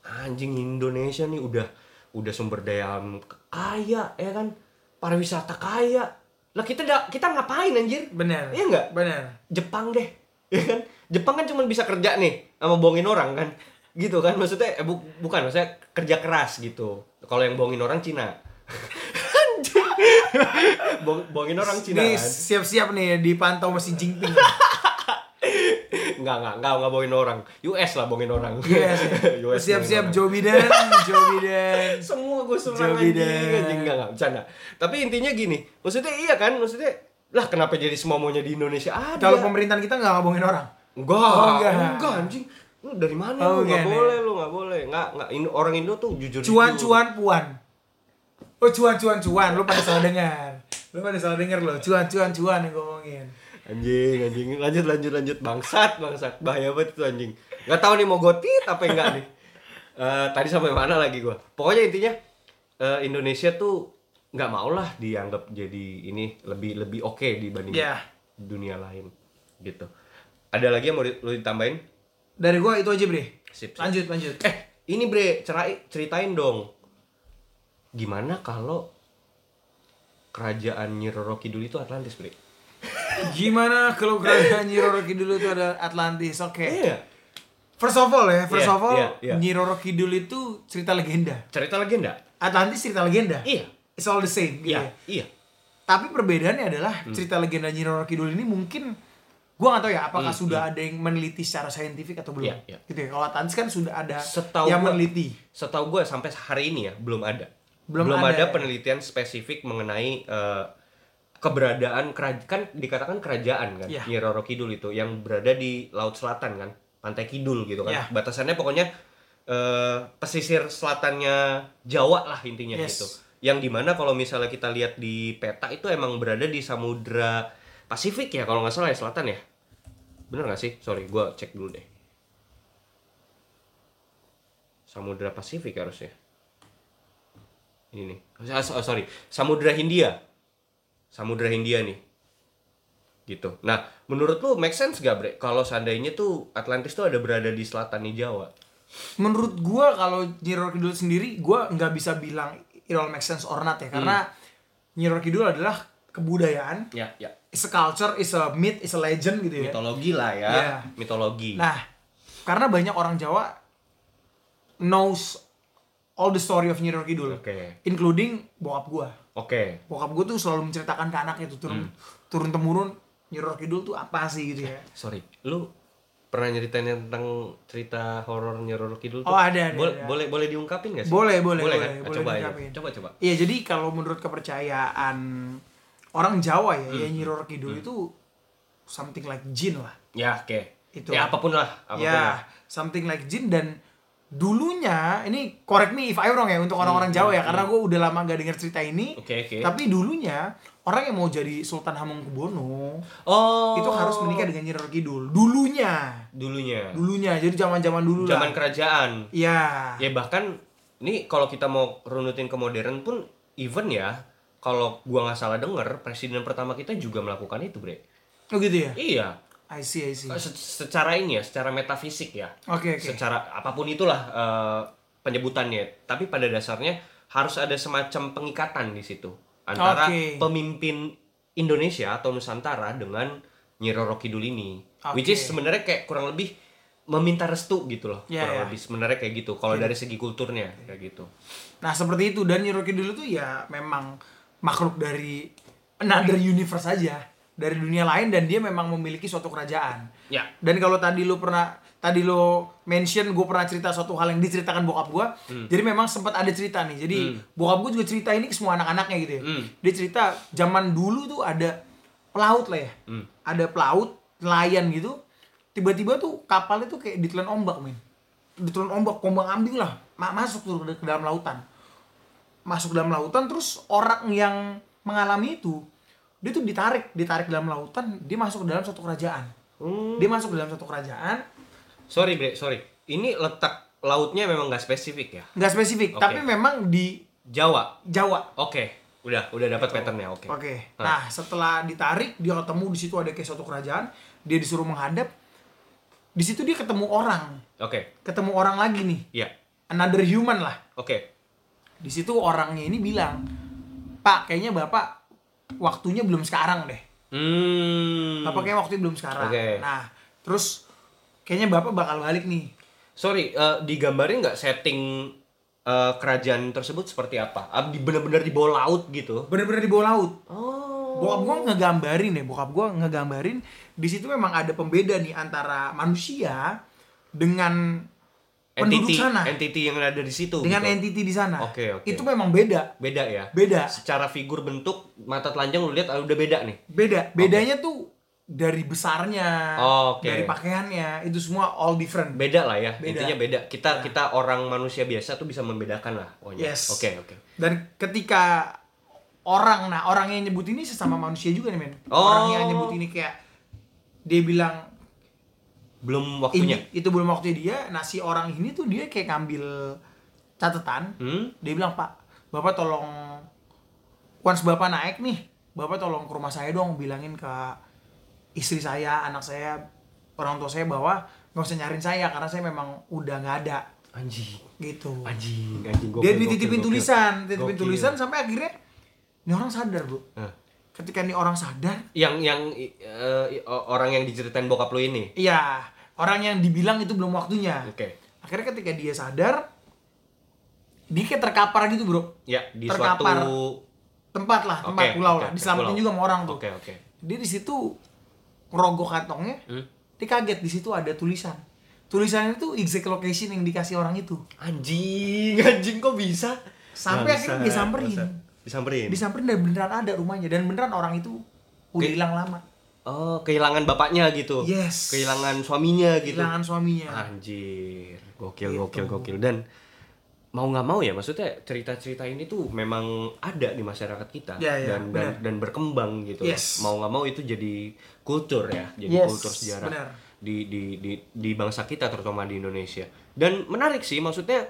anjing Indonesia nih udah udah sumber daya kaya ya kan, pariwisata kaya, lah kita da- kita ngapain anjir? Bener. Iya nggak? Bener. Jepang deh, ya kan? Jepang kan cuma bisa kerja nih sama bohongin orang kan, gitu kan? Maksudnya eh, bu- bukan maksudnya kerja keras gitu. Kalau yang bohongin orang Cina, Anjing. Bohong- bohongin orang Cina Ini kan? siap-siap nih dipantau mesin Jinping. Enggak, enggak, enggak, enggak bohongin orang. US lah bohongin orang. Yes. US Siap-siap Joe Biden, Joe Biden. Semua gue Joe serang anjing, Biden. anjing enggak, enggak, bercanda. Tapi intinya gini, maksudnya iya kan, maksudnya lah kenapa jadi semua maunya di Indonesia ada? Kalau pemerintahan kita nggak ngomongin orang. enggak, Oh, enggak. enggak, anjing. Lu dari mana Oh, lu? Enggak enggak, boleh lu, enggak boleh. Enggak, enggak Indo- orang Indo tuh jujur Cuan, cuan, puan. Oh cuan, cuan, cuan. Lu pada salah dengar. Lu pada salah dengar lo. Cuan, cuan, cuan yang ngomongin. Anjing, anjing. Lanjut, lanjut, lanjut. Bangsat, bangsat. Bahaya banget itu anjing. Gak tahu nih mau gotit apa enggak nih. Eh, tadi sampai mana lagi gua? Pokoknya intinya eh, Indonesia tuh nggak mau lah dianggap jadi ini lebih lebih oke dibanding Iya. dunia lain gitu. Ada lagi yang mau di- lu ditambahin? Dari gua itu aja, Bre. Sip, sip. Lanjut, lanjut. Eh, ini bre, cerai, ceritain dong. Gimana kalau kerajaan Nyi Roro Kidul itu Atlantis, bre? Gimana kalau kerajaan Nyi Roro Kidul itu ada Atlantis? Oke. Iya. First of all ya, first Iya, of all, iya, iya. Nyi Roro Kidul itu cerita legenda. Cerita legenda. Atlantis cerita legenda. Iya. It's all the same. gitu Iya, ya. iya. Tapi perbedaannya adalah Hmm. cerita legenda Nyi Roro Kidul ini mungkin gua nggak tahu ya apakah Hmm, sudah ada yang meneliti secara saintifik atau belum. Iya, iya. Gitu ya. Kalau Atlantis kan sudah ada Setahu yang gua- meneliti. Setahu gue sampai hari ini ya belum ada. Belum ada, ada, ya. penelitian spesifik mengenai eh, keberadaan kerajaan kan dikatakan kerajaan kan Iya. Nyi Roro Kidul itu yang berada di laut selatan kan, pantai kidul gitu kan. Iya. Batasannya pokoknya eh, pesisir selatannya Jawa lah intinya Yes. gitu. Yang di mana kalau misalnya kita lihat di peta itu emang berada di Samudra Pasifik ya kalau nggak salah ya selatan ya. Bener nggak sih? Sorry, gue cek dulu deh. Samudra Pasifik harusnya. Ini nih. So- sorry, Samudra Hindia. Samudra Hindia nih. Gitu. Nah, menurut lu make sense gak, Bre? Kalau seandainya tuh Atlantis tuh ada berada di selatan nih Jawa. Menurut gua kalau Nyi Roro Kidul sendiri gua nggak bisa bilang it all makes sense or not ya karena Nyi Roro Kidul adalah kebudayaan, Ya, ya. is a culture, is a myth, is a legend gitu ya. Mitologi lah ya. Iya. Mitologi. Nah, karena banyak orang Jawa knows all the story of Nyi Roro Kidul, Oke. including bokap gua. Oke. Bokap gua tuh selalu menceritakan ke anaknya tuh turun turun temurun Nyi Roro Kidul tuh apa sih gitu ya. Sorry, lu pernah nyeritain tentang cerita horor Nyi Roro Kidul tuh? Oh, ada, ada, Boleh, ada. boleh, boleh diungkapin gak sih? Boleh, boleh, boleh, boleh, kan? boleh coba aja. diungkapin. Coba, coba. Iya, jadi kalau menurut kepercayaan orang Jawa ya, Hmm. ya Nyi Roro Kidul itu something like jin lah. Ya, oke. Itu. Ya, apa pun lah. Apa pun lah. ya, something like jin dan dulunya ini correct me if I wrong ya untuk orang-orang Jawa ya karena gue udah lama gak denger cerita ini. Oke, oke. Tapi dulunya orang yang mau jadi Sultan Hamengkubuwono Oh. itu harus menikah dengan Nyi Roro Kidul. Dulunya, dulunya. dulunya. Jadi zaman-zaman dulu Zaman lah. kerajaan. Iya. Ya bahkan ini kalau kita mau runutin ke modern pun even ya kalau gua nggak salah denger presiden pertama kita juga melakukan itu, Bre. Oh gitu ya. Iya. I see, I see. Se- secara ini ya, secara metafisik ya. Oke, oke. Secara apa pun itulah eh, penyebutannya, tapi pada dasarnya harus ada semacam pengikatan di situ antara Oke. pemimpin Indonesia atau Nusantara dengan Nyi Roro Kidul ini. Which is sebenarnya kayak kurang lebih meminta restu gitu loh. Ya, kurang ya. lebih sebenarnya kayak gitu. Kalau dari segi kulturnya kayak gitu. Nah seperti itu dan Nyi Roro Kidul itu ya memang makhluk dari another universe aja. Dari dunia lain dan dia memang memiliki suatu kerajaan. Ya. Dan kalau tadi lu pernah tadi lo mention gue pernah cerita suatu hal yang diceritakan bokap gue Hmm. jadi memang sempat ada cerita nih jadi bokap gue juga cerita ini ke semua anak-anaknya gitu ya Hmm. dia cerita zaman dulu tuh ada pelaut lah ya Hmm. ada pelaut nelayan gitu tiba-tiba tuh kapalnya tuh kayak ditelan ombak men ditelan ombak ombak ambing lah ma- masuk tuh ke dalam lautan masuk ke dalam lautan terus orang yang mengalami itu dia tuh ditarik ditarik dalam lautan dia masuk ke dalam suatu kerajaan Hmm. dia masuk ke dalam suatu kerajaan Sorry, Bre, sorry. Ini letak lautnya memang nggak spesifik ya? nggak spesifik Oke. tapi memang di Jawa. Jawa Oke. Udah, udah dapat patternnya. Oke. oke Nah. nah setelah ditarik dia ketemu di situ ada kayak suatu kerajaan dia disuruh menghadap di situ dia ketemu orang Oke. ketemu orang lagi nih Iya. another human lah Oke. di situ orangnya ini bilang pak kayaknya bapak waktunya belum sekarang deh Hmm. bapak kayaknya waktunya belum sekarang Oke. nah terus kayaknya bapak bakal balik nih Sorry, eh, digambarin nggak setting eh, kerajaan tersebut seperti apa? Di bener-bener di bawah laut gitu? bener-bener di bawah laut Oh. bokap gua ngegambarin ya bokap gua ngegambarin di situ memang ada pembeda nih antara manusia dengan penduduk Entity, sana entity yang ada di situ. dengan gitu. entity di sana Oke, oke. itu memang beda Beda ya? beda Secara figur bentuk mata telanjang lu lihat ah, udah beda nih. beda bedanya tuh dari besarnya Oke. dari pakaiannya itu semua all different Beda lah ya. Beda. Intinya beda. Kita Ya. kita orang manusia biasa tuh bisa membedakan lah. pokoknya. Yes. Oke, oke. dan ketika orang nah orang yang nyebut ini sesama manusia juga nih men Oh. orang yang nyebut ini kayak dia bilang Belum waktunya. ini itu belum waktunya dia nah si orang ini tuh dia kayak ngambil catatan Hmm? dia bilang pak bapak tolong once bapak naik nih bapak tolong ke rumah saya dong bilangin ke istri saya anak saya orang tua saya bahwa nggak usah nyariin saya karena saya memang udah nggak ada Anjing. gitu Anjing, anjing gokil, dia dititipin gokil. tulisan dititipin Gokil. tulisan sampai akhirnya ini orang sadar bro Hah. ketika ini orang sadar Yang yang eh, orang yang diceritain bokap lu ini. iya orang yang dibilang itu belum waktunya Oke. akhirnya ketika dia sadar dia kayak terkapar gitu bro Ya, di Terkapar. suatu tempat lah tempat Oke, pulau oke, lah diselamatin pulau. juga sama orang tuh Oke, oke. dia di situ ngerogoh kantongnya Hmm? dia kaget di situ ada tulisan tulisannya itu exact location yang dikasih orang itu Anjing, anjing kok bisa? Sampai Bangsat, akhirnya disamperin. bangsat. Disamperin. disamperin dan beneran ada rumahnya dan beneran orang itu udah hilang lama oh, kehilangan bapaknya gitu. Yes. Kehilangan suaminya gitu. kehilangan suaminya Anjir, gokil Gitu. gokil gokil dan mau nggak mau ya maksudnya cerita-cerita ini tuh memang ada di masyarakat kita Ya, ya, dan, dan berkembang gitu. Yes. Mau nggak mau itu jadi kultur ya, jadi Yes, kultur sejarah benar. di di di di bangsa kita terutama di Indonesia. Dan menarik sih maksudnya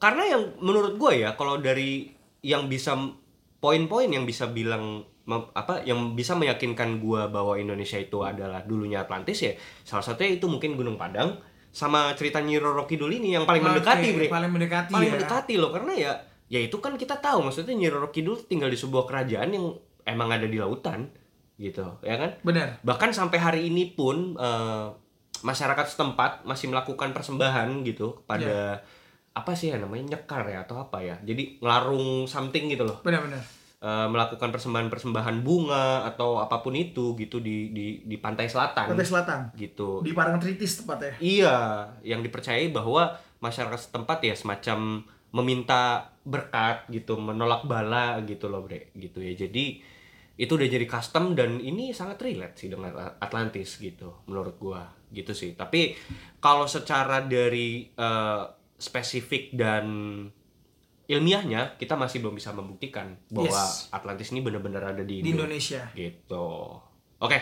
karena yang menurut gue ya kalau dari yang bisa poin-poin yang bisa bilang apa yang bisa meyakinkan gua bahwa Indonesia itu adalah dulunya Atlantis ya salah satunya itu mungkin Gunung Padang sama cerita Nyi Roro Kidul ini yang paling Oke, mendekati bre. paling mendekati paling ya. mendekati loh karena ya ya itu kan kita tahu maksudnya Nyi Roro Kidul tinggal di sebuah kerajaan yang emang ada di lautan gitu ya kan? Benar. Bahkan sampai hari ini pun eh, masyarakat setempat masih melakukan persembahan gitu kepada apa sih ya namanya nyekar ya atau apa ya jadi ngelarung something gitu loh. Benar Eh, melakukan persembahan persembahan bunga atau apa pun itu gitu di di di pantai selatan. Pantai selatan? Gitu. Di Parangtritis tepatnya? Iya yang dipercayai bahwa masyarakat setempat ya semacam meminta berkat gitu menolak bala gitu loh bre gitu ya. Jadi itu udah jadi custom dan ini sangat relate sih dengan Atlantis gitu menurut gua. Gitu sih. Tapi kalau secara dari eh, spesifik dan ilmiahnya kita masih belum bisa membuktikan bahwa Yes. Atlantis ini benar-benar ada di, di Indo. Indonesia Gitu. Oke,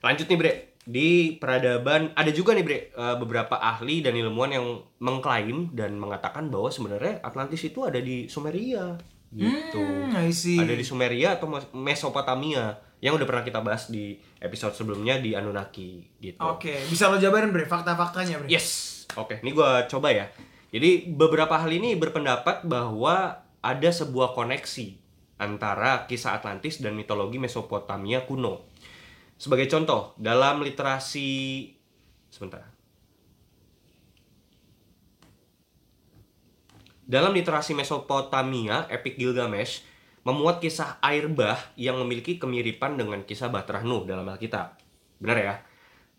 lanjut nih Bre. Di peradaban ada juga nih Bre eh, beberapa ahli dan ilmuwan yang mengklaim dan mengatakan bahwa sebenarnya Atlantis itu ada di Sumeria gitu. hmm, I see. Ada di Sumeria atau Mes- Mesopotamia yang udah pernah kita bahas di episode sebelumnya di Anunnaki gitu. oke bisa lo jabarin bre fakta-faktanya bre Yes. Oke, ini gua coba ya. Jadi beberapa hal ini berpendapat bahwa ada sebuah koneksi antara kisah Atlantis dan mitologi Mesopotamia kuno. Sebagai contoh, dalam literasi sebentar. Dalam literasi Mesopotamia, Epic Gilgamesh memuat kisah air bah yang memiliki kemiripan dengan kisah Bahtera Nuh dalam Alkitab. Benar ya?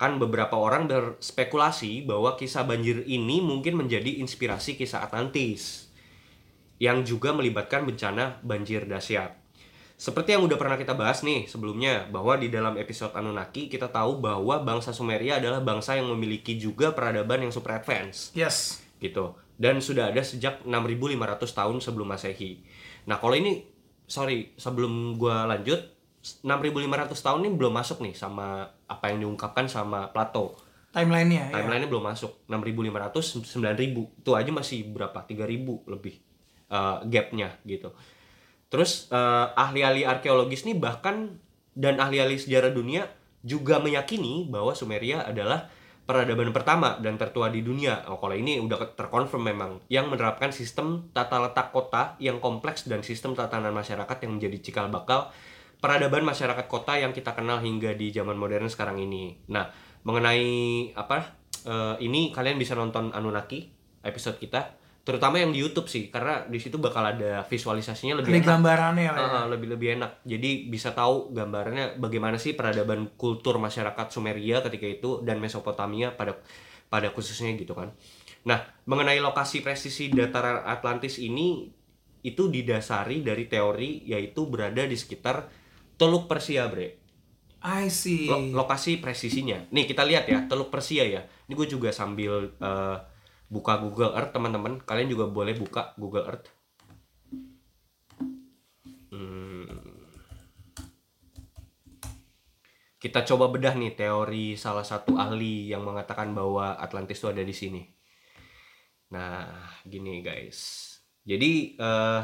Kan beberapa orang berspekulasi bahwa kisah banjir ini mungkin menjadi inspirasi kisah Atlantis yang juga melibatkan bencana banjir dahsyat. Seperti yang udah pernah kita bahas nih sebelumnya, bahwa di dalam episode Anunnaki kita tahu bahwa bangsa Sumeria adalah bangsa yang memiliki juga peradaban yang super advance Yes. gitu. Dan sudah ada sejak 6500 tahun sebelum Masehi. Nah, kalau ini sorry, sebelum gua lanjut 6500 tahun ini belum masuk nih sama apa yang diungkapkan sama Plato. Timelinenya ya. Timeline-nya belum masuk. 6500 9000. Itu aja masih berapa? 3000 lebih uh, gapnya gitu. Terus eh, ahli-ahli arkeologis nih bahkan dan ahli-ahli sejarah dunia juga meyakini bahwa Sumeria adalah peradaban pertama dan tertua di dunia. Oh, kalau ini udah terkonfirm memang yang menerapkan sistem tata letak kota yang kompleks dan sistem tatanan masyarakat yang menjadi cikal bakal peradaban masyarakat kota yang kita kenal hingga di zaman modern sekarang ini. Nah, mengenai apa eh, ini kalian bisa nonton Anunnaki episode kita, terutama yang di YouTube sih, karena di situ bakal ada visualisasinya lebih Ada enak. gambarannya lah. ya. Lebih lebih enak. Jadi bisa tahu gambarnya bagaimana sih peradaban kultur masyarakat Sumeria ketika itu dan Mesopotamia pada pada khususnya gitu kan. Nah, mengenai lokasi presisi dataran Atlantis ini itu didasari dari teori yaitu berada di sekitar Teluk Persia, Bre. I see. Lo- lokasi presisinya. Nih kita lihat ya, Teluk Persia ya. Ini gue juga sambil eh, buka Google Earth teman-teman. Kalian juga boleh buka Google Earth. Hmm. Kita coba bedah nih teori salah satu ahli yang mengatakan bahwa Atlantis itu ada di sini. Nah, gini guys. Jadi eh,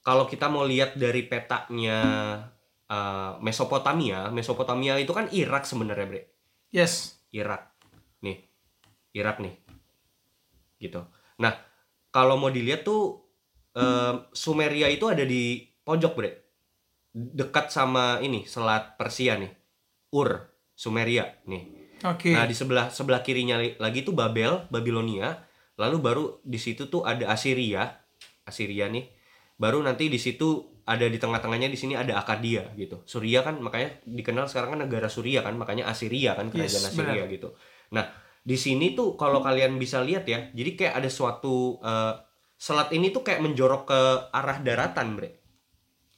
kalau kita mau lihat dari petanya eh, Mesopotamia, Mesopotamia itu kan Irak sebenarnya, Bre. Yes. Irak. Nih. Irak nih. Gitu. Nah, kalau mau dilihat tuh eh, Sumeria itu ada di pojok, Bre. Dekat sama ini, Selat Persia nih. Ur, Sumeria nih. Oke. Nah, di sebelah sebelah kirinya lagi tuh Babel, Babilonia. Lalu baru di situ tuh ada Assyria. Assyria nih. Baru nanti di situ ada di tengah-tengahnya di sini ada Akadia gitu. Suria kan makanya dikenal sekarang kan negara Suria kan, makanya Assyria kan kerajaan Yes, Assyria gitu. Nah, di sini tuh kalau kalian bisa lihat ya, jadi kayak ada suatu eh, selat ini tuh kayak menjorok ke arah daratan, Bre.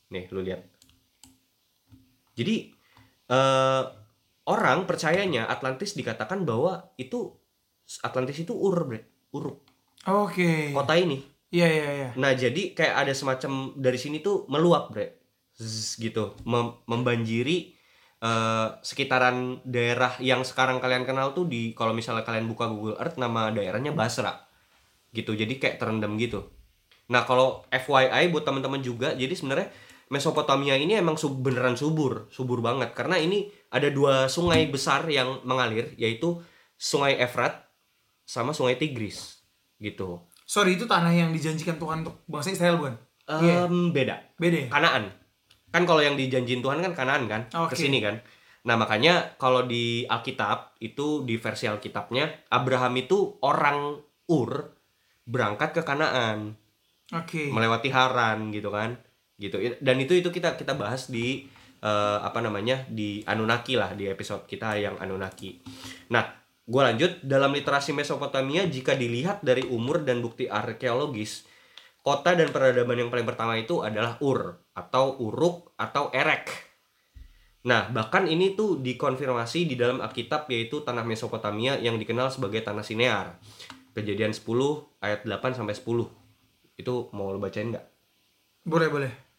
Nih, lu lihat. Jadi eh orang percayanya Atlantis dikatakan bahwa itu Atlantis itu Ur, Bre. Uruk. Oke. Kota ini. Iya iya iya. Nah, jadi kayak ada semacam dari sini tuh meluap, Bre. Zzz, gitu, Mem- membanjiri eh, sekitaran daerah yang sekarang kalian kenal tuh di kalau misalnya kalian buka Google Earth nama daerahnya Basra. Gitu. Jadi kayak terendam gitu. Nah, kalau FYI buat teman-teman juga, jadi sebenarnya Mesopotamia ini emang sub, beneran subur, subur banget karena ini ada dua sungai besar yang mengalir yaitu Sungai Efrat sama Sungai Tigris gitu. Sorry itu tanah yang dijanjikan Tuhan untuk bangsa Israel bukan? Iya. Em, beda. Beda ya? Kanaan. Kan kalau yang dijanjin Tuhan kan Kanaan kan, Oke. ke sini kan. Nah, makanya kalau di Alkitab itu di versi Alkitabnya Abraham itu orang Ur berangkat ke Kanaan, Oke. melewati Haran gitu kan. Gitu. Dan itu itu kita kita bahas di eh, apa namanya? di Anunnaki lah di episode kita yang Anunnaki. Nah, gue lanjut dalam literasi Mesopotamia jika dilihat dari umur dan bukti arkeologis kota dan peradaban yang paling pertama itu adalah Ur atau Uruk atau Erek. Nah, bahkan ini tuh dikonfirmasi di dalam Alkitab yaitu tanah Mesopotamia yang dikenal sebagai tanah Sinear. Kejadian 10 ayat 8 sampai 10. Itu mau lo bacain nggak? Boleh boleh.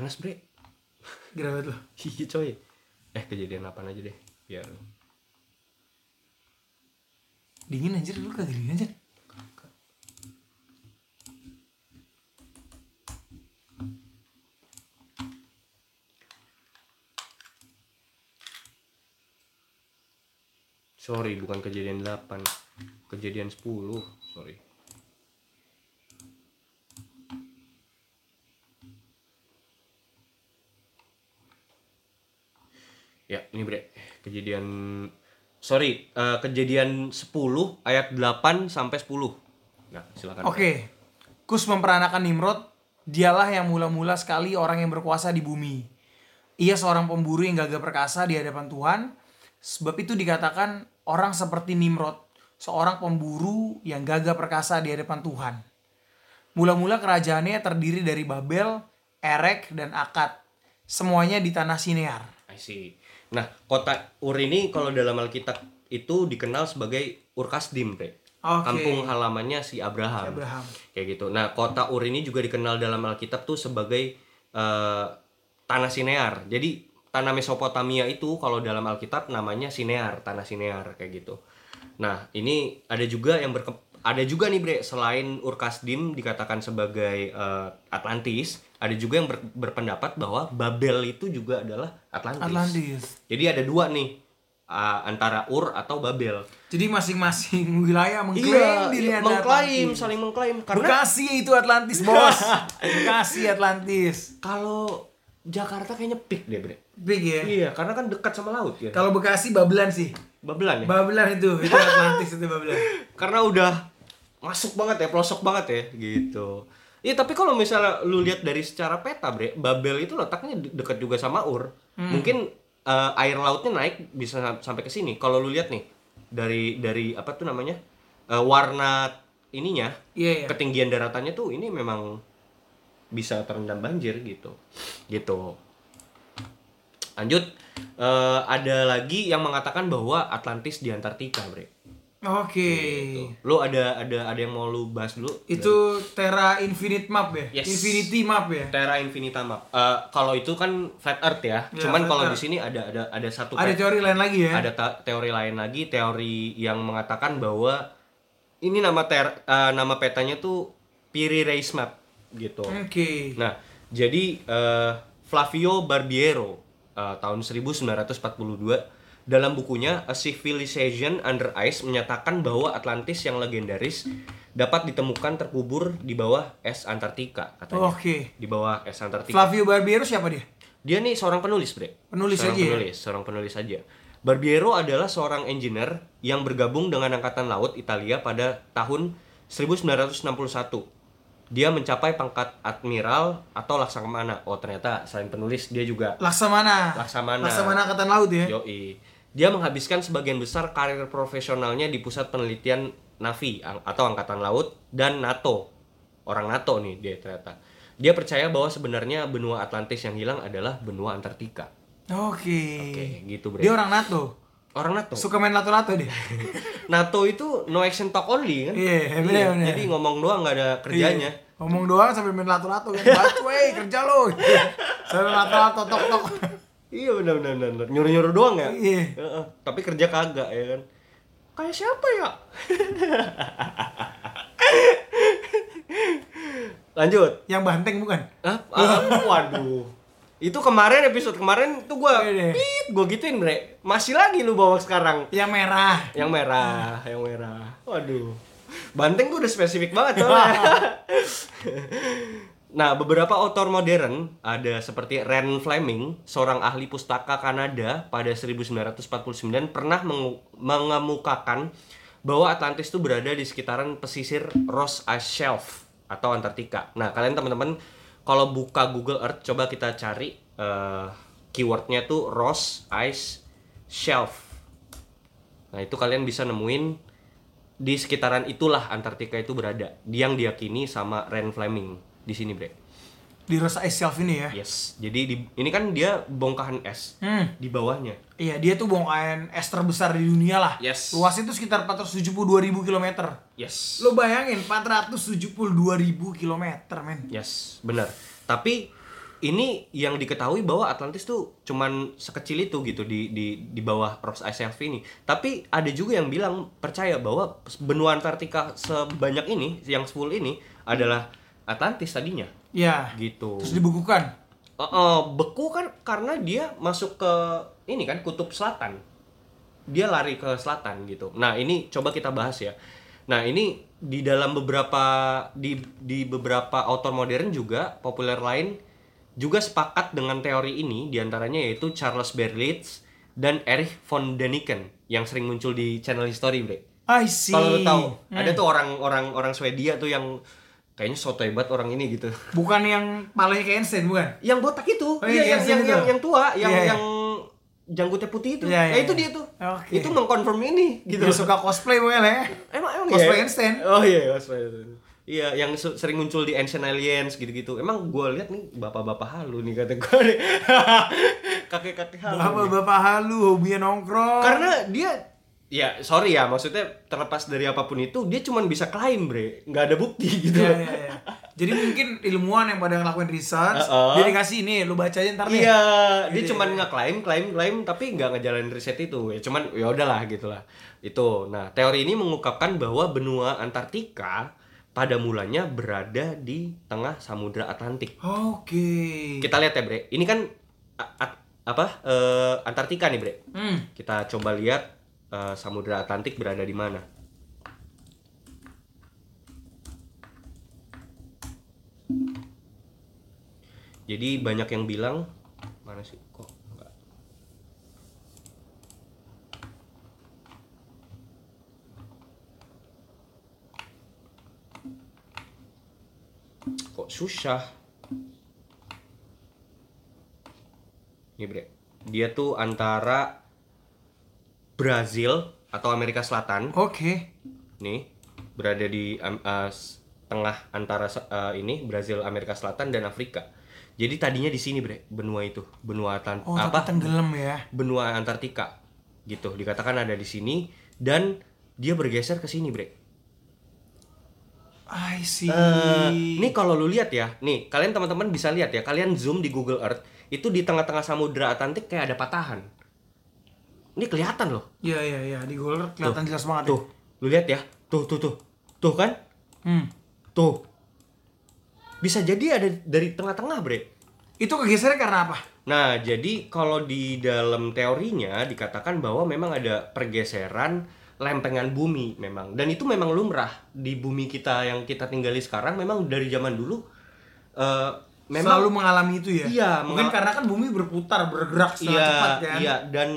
Panas, Bre. Gerah banget loh. Iya, coy. Eh, kejadian apa aja deh. Biar Dingin anjir lu kagak dingin aja. Sorry, bukan kejadian 8. Kejadian 10. Sorry. Ya, ini bre, kejadian sorry, eh, kejadian 10 ayat 8 sampai 10. Nah, silakan. Oke. Kus memperanakan Nimrod, dialah yang mula-mula sekali orang yang berkuasa di bumi. Ia seorang pemburu yang gagah perkasa di hadapan Tuhan. Sebab itu dikatakan orang seperti Nimrod, seorang pemburu yang gagah perkasa di hadapan Tuhan. Mula-mula kerajaannya terdiri dari Babel, Erek, dan Akad. Semuanya di tanah Sinear. I see. Nah, kota Ur ini kalau dalam Alkitab itu dikenal sebagai Ur Kasdim, Bre. Oke. Kampung halamannya si Abraham. Abraham. Kayak gitu. Nah, kota Ur ini juga dikenal dalam Alkitab tuh sebagai eh, tanah Sinear. Jadi tanah Mesopotamia itu kalau dalam Alkitab namanya Sinear, tanah Sinear kayak gitu. Nah, ini ada juga yang berke ada juga nih Bre, selain Ur Kasdim dikatakan sebagai eh, Atlantis, ada juga yang ber- berpendapat bahwa Babel itu juga adalah Atlantis. Atlantis. Jadi ada dua nih uh, antara Ur atau Babel. Jadi masing-masing wilayah mengklaim dirinya Iya, mengklaim, Atlantis. saling mengklaim karena Bekasi itu Atlantis, Bos. Bekasi Atlantis. kalau Jakarta kayaknya peak deh, Bre. Big ya. Iya, karena kan dekat sama laut ya. Kalau Bekasi Babelan sih. Babelan ya. Babelan itu, itu Atlantis itu Babelan. karena udah masuk banget ya, pelosok banget ya, gitu. Iya, tapi kalau misalnya lu lihat dari secara peta, Bre, Babel itu letaknya de- dekat juga sama Ur. Mungkin eh, air lautnya naik bisa sam- sampai ke sini. Kalau lu lihat nih dari dari apa tuh namanya? eh, warna ininya, Iya, iya. ketinggian daratannya tuh ini memang bisa terendam banjir gitu. Gitu. Lanjut, eh, ada lagi yang mengatakan bahwa Atlantis di Antartika, Bre. Oke. Lu ada ada ada yang mau lu bahas dulu? Itu Terra Infinite Map ya? Yes. Infinity Map ya? Terra Infinita Map. Eh, kalau itu kan flat Earth ya. Ya, Cuman kalau di sini ada ada ada satu Ada teori lain lagi ya? ada teori lain lagi, teori yang mengatakan bahwa ini nama ter eh, nama petanya tuh Piri Race Map gitu. Oke. Nah, jadi eh, Flavio Barbiero eh, tahun 1942 dalam bukunya A Civilization Under Ice menyatakan bahwa Atlantis yang legendaris dapat ditemukan terkubur di bawah es Antartika katanya. Oke. Di bawah es Antartika. Flavio Barbiero siapa dia? Dia nih seorang penulis, Bre. Penulis seorang aja ya? penulis, seorang penulis saja. Barbiero adalah seorang engineer yang bergabung dengan angkatan laut Italia pada tahun 1961. Dia mencapai pangkat admiral atau laksamana. Oh, ternyata selain penulis dia juga Laksamana. Laksamana. Laksamana Angkatan Laut ya? Yoi. Dia menghabiskan sebagian besar karir profesionalnya di pusat penelitian Navi atau Angkatan Laut dan NATO. Orang NATO nih dia ternyata. Dia percaya bahwa sebenarnya benua Atlantis yang hilang adalah benua Antartika. Oke. Oke, gitu bre. Dia orang NATO. Orang NATO. Suka main lato-lato dia. NATO itu no action talk only kan? Iya, bener, bener. Jadi ngomong doang nggak ada kerjanya. Iya. Ngomong doang sambil main lato-lato kan. Batu, kerja lo. Sambil lato-lato tok-tok. Iya benar benar benar. Nyuruh nyuruh doang ya. Iya. Heeh. Tapi kerja kagak ya kan. Kayak siapa ya? Lanjut. Yang banteng bukan? Hah? Ah, waduh. Itu kemarin episode kemarin tuh gua Iya, pit gua gituin, Bre. Masih lagi lu bawa sekarang. Yang merah. Yang merah, yang merah. Waduh. Banteng tuh udah spesifik banget soalnya. Nah, beberapa author modern ada seperti Ren Fleming, seorang ahli pustaka Kanada pada 1949 pernah mengemukakan bahwa Atlantis itu berada di sekitaran pesisir Ross Ice Shelf atau Antartika. Nah, kalian teman-teman kalau buka Google Earth coba kita cari eh, keywordnya tuh Ross Ice Shelf. Nah, itu kalian bisa nemuin di sekitaran itulah Antartika itu berada. Yang diyakini sama Ren Fleming di sini, Bre. Di Rosa Ice Shelf ini ya. Yes. Jadi di, ini kan dia bongkahan es Hmm. di bawahnya. Iya, dia tuh bongkahan es terbesar di dunia lah. Yes. Luasnya itu sekitar 472 ribu kilometer. Yes. Lo bayangin 472 ribu kilometer, men. Yes, benar. Tapi ini yang diketahui bahwa Atlantis tuh cuman sekecil itu gitu di di di bawah Ross Ice Shelf ini. Tapi ada juga yang bilang percaya bahwa benua Antartika sebanyak ini yang full ini adalah Atlantis tadinya Ya. gitu. Terus dibukukan. Oh, oh, beku kan karena dia masuk ke ini kan kutub selatan. Dia lari ke selatan gitu. Nah, ini coba kita bahas ya. Nah, ini di dalam beberapa di di beberapa author modern juga populer lain juga sepakat dengan teori ini di antaranya yaitu Charles Berlitz, dan Erich von Däniken yang sering muncul di channel History, Bre. I see. Kalau lu tahu, Hmm. ada tuh orang-orang orang Swedia tuh yang kayaknya soto hebat orang ini gitu. Bukan yang palanya kayak Einstein, bukan? Yang botak itu, Oh, iya, iya, yang, yang, itu. yang, yang tua, yang Iya, iya. yang janggutnya putih itu. Iya, iya, ya itu dia tuh. Oke. Itu mengkonfirm ini gitu. Dia suka cosplay mungkin ya. Emang emang Cosplay iya? Einstein. Oh iya, cosplay Einstein. Iya, yang sering muncul di Ancient Aliens gitu-gitu. Emang gue lihat nih bapak-bapak halu nih kata gue nih. Kakek-kakek halu. Bapak-bapak halu, hobinya nongkrong. Karena dia ya sorry ya maksudnya terlepas dari apa pun itu dia cuma bisa klaim bre nggak ada bukti gitu Iya, iya, iya. Jadi mungkin ilmuwan yang pada ngelakuin research, Uh-uh. dia dikasih ini, lu baca aja ntar nih. Iya, dia Gitu cuman ya. ngeklaim, klaim, klaim, tapi nggak ngejalanin riset itu. Ya cuman ya udahlah gitulah. Itu. Nah, teori ini mengungkapkan bahwa benua Antartika pada mulanya berada di tengah Samudra Atlantik. Oke. Kita lihat ya, Bre. Ini kan apa? eh, Antartika nih, Bre. Hmm. Kita coba lihat eh, Samudra Atlantik berada di mana. Jadi banyak yang bilang mana sih kok enggak. Kok susah? Nih bre, dia tuh antara Brazil atau Amerika Selatan Oke. nih berada di s- tengah antara eh, ini Brazil Amerika Selatan dan Afrika jadi tadinya di sini bre benua itu benua Atlant Oh, apa tenggelam ya. benua Antartika gitu dikatakan ada di sini dan dia bergeser ke sini bre I see. Eh, nih kalau lu lihat ya nih kalian teman-teman bisa lihat ya kalian zoom di Google Earth itu di tengah-tengah samudra Atlantik kayak ada patahan ini kelihatan loh Iya, iya, iya. Di Golder kelihatan jelas banget. tuh lu lihat ya tuh tuh tuh tuh kan. Hmm. Tuh. Bisa jadi ada dari tengah-tengah, Bre. Itu kegesernya karena apa? Nah, jadi kalau di dalam teorinya dikatakan bahwa memang ada pergeseran lempengan bumi memang. Dan itu memang lumrah di bumi kita yang kita tinggali sekarang memang dari zaman dulu eh memang Selalu mengalami itu ya. Iya, Mungkin karena kan bumi berputar, bergerak sangat iya, cepat kan. Iya, dan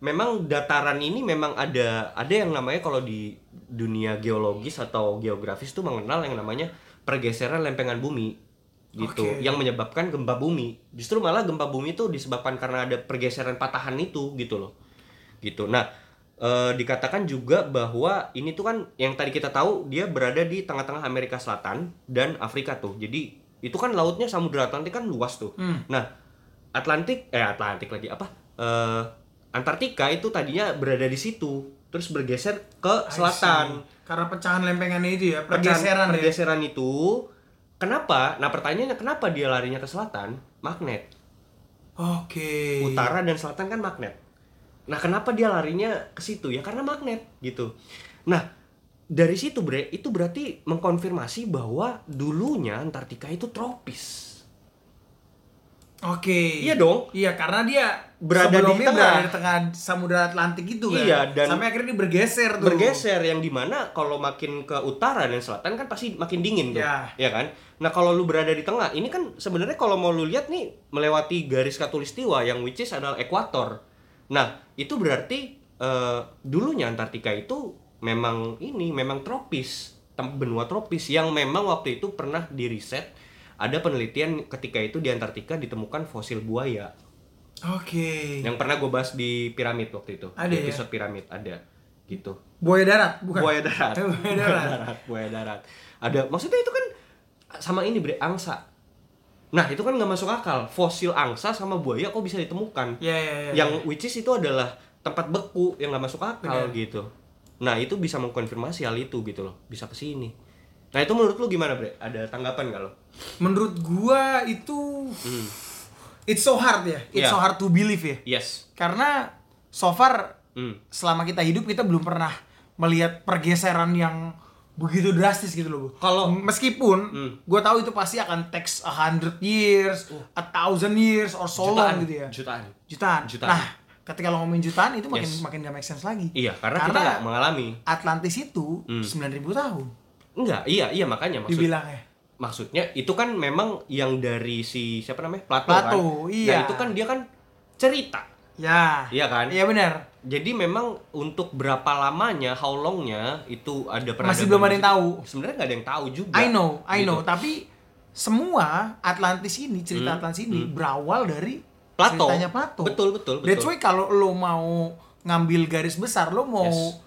memang dataran ini memang ada ada yang namanya kalau di dunia geologis atau geografis itu mengenal yang namanya pergeseran lempengan bumi gitu Oke. yang menyebabkan gempa bumi. Justru malah gempa bumi itu disebabkan karena ada pergeseran patahan itu gitu loh. Gitu. Nah, eh, dikatakan juga bahwa ini tuh kan yang tadi kita tahu dia berada di tengah-tengah Amerika Selatan dan Afrika tuh. Jadi itu kan lautnya Samudra Atlantik kan luas tuh. Hmm. Nah, Atlantik eh Atlantik lagi apa? Eh Antartika itu tadinya berada di situ, terus bergeser ke selatan. Karena pecahan lempengannya itu ya, Pecahan- pergeseran ya. pergeseran itu kenapa? Nah, pertanyaannya kenapa dia larinya ke selatan? Magnet. Oke. Utara dan selatan kan magnet. Nah, kenapa dia larinya ke situ? Ya karena magnet gitu. Nah, dari situ Bre, itu berarti mengkonfirmasi bahwa dulunya Antartika itu tropis. Oke. Iya dong. Iya, karena dia Berada di tengah. berada di tengah Samudra Atlantik itu kan. Iya, dan- sampai akhirnya dia bergeser tuh. bergeser yang di mana kalau makin ke utara dan selatan kan pasti makin dingin tuh Ya. ya kan nah kalau lu berada di tengah ini kan sebenarnya kalau mau lu lihat nih melewati garis katulistiwa yang which is adalah ekuator nah itu berarti eh, dulunya Antartika itu memang ini memang tropis benua tropis yang memang waktu itu pernah diriset ada penelitian ketika itu di Antartika ditemukan fosil buaya Oke. yang pernah gue bahas di piramid waktu itu Ada di ya? episode piramid ada gitu Buaya darat, bukan? buaya darat. Eh, buaya darat. buaya darat. Ada maksudnya itu kan sama ini bre angsa. Nah itu kan nggak masuk akal. Fosil angsa sama buaya kok bisa ditemukan? Iya, iya, iya. Yang which is itu adalah tempat beku yang nggak masuk akal gitu. Nah itu bisa mengkonfirmasi hal itu gitu loh. Bisa ke sini. Nah itu menurut lu gimana bre? Ada tanggapan nggak lo? Menurut gua itu Hmm. It's so hard ya. It's Iya. so hard to believe ya. Yes. Karena so far Hmm. selama kita hidup kita belum pernah melihat pergeseran yang begitu drastis gitu loh. Bu. Kalau- meskipun Hmm. gua tahu itu pasti akan takes a hundred years, a thousand years or so long gitu ya. Jutaan. Jutaan. Jutaan. Nah, ketika lo ngomongin jutaan itu makin Yes. makin gak make sense lagi. Iya karena, kita nggak mengalami. Atlantis itu Hmm. 9000 tahun Enggak, iya iya makanya maksud dibilangnya. Maksudnya itu kan memang yang dari si siapa namanya Plato, Plato, kan iya. nah itu kan dia kan cerita Ya. Iya kan? Iya benar. Jadi memang untuk berapa lamanya, how longnya itu ada peradaban Masih belum ada yang tahu. Sebenarnya nggak ada yang tahu juga. I know, I Gitu. know. Tapi semua Atlantis ini, cerita Hmm, Atlantis ini berawal dari Plato. ceritanya Plato. Betul, betul, betul. That's why kalau lo mau ngambil garis besar, lo mau Yes.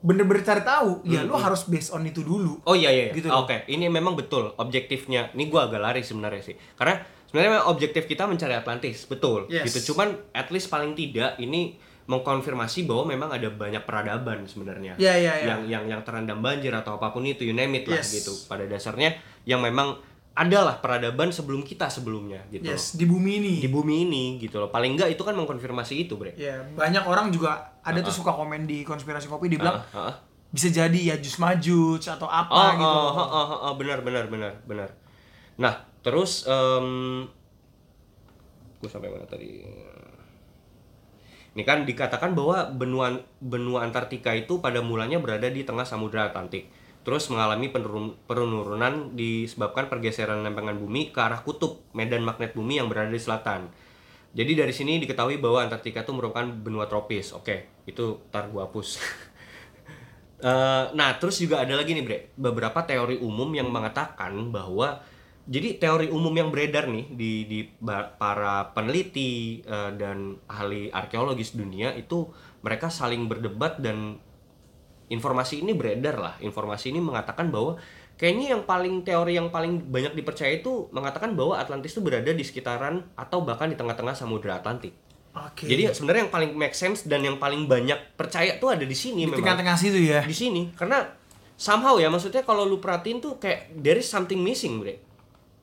Bener-bener cari tahu, ya Hmm, lo harus based on itu dulu. Oh iya iya. Gitu. Oke, ini memang betul objektifnya. Ini gua agak lari sebenarnya sih. Karena sebenarnya objektif kita mencari Atlantis, betul. Yes. Gitu. Cuman at least paling tidak ini mengkonfirmasi bahwa memang ada banyak peradaban sebenarnya. Iya, iya, iya. Yang yang yang terendam banjir atau apa pun itu, you name it lah Yes. gitu. Pada dasarnya yang memang adalah peradaban sebelum kita sebelumnya gitu loh. Yes, di bumi ini. Di bumi ini gitu loh. Paling enggak itu kan mengkonfirmasi itu, Bre. Ya, banyak orang juga ada tuh suka komen di konspirasi kopi dia bilang Heeh. bisa jadi ya jus majuj atau apa Oh, gitu. oh, oh, oh, oh, benar, benar, benar, benar. Nah, terus em gue sampai mana tadi? Ini kan dikatakan bahwa benua benua Antartika itu pada mulanya berada di tengah Samudra Atlantik. Terus mengalami penurun- penurunan disebabkan pergeseran lempengan bumi ke arah kutub medan magnet bumi yang berada di selatan. Jadi dari sini diketahui bahwa Antartika itu merupakan benua tropis. Oke, itu tar gua hapus. Eh, nah, terus juga ada lagi nih, Bre. Beberapa teori umum yang mengatakan bahwa jadi teori umum yang beredar nih di di para peneliti eh, dan ahli arkeologis dunia itu mereka saling berdebat dan informasi ini beredar lah. Informasi ini mengatakan bahwa kayaknya yang paling teori yang paling banyak dipercaya itu mengatakan bahwa Atlantis itu berada di sekitaran atau bahkan di tengah-tengah Samudra Atlantik. Oke. Jadi sebenarnya yang paling make sense dan yang paling banyak percaya tuh ada di sini di memang tengah-tengah situ ya. di sini karena somehow ya maksudnya kalau lu perhatiin tuh kayak there is something missing bre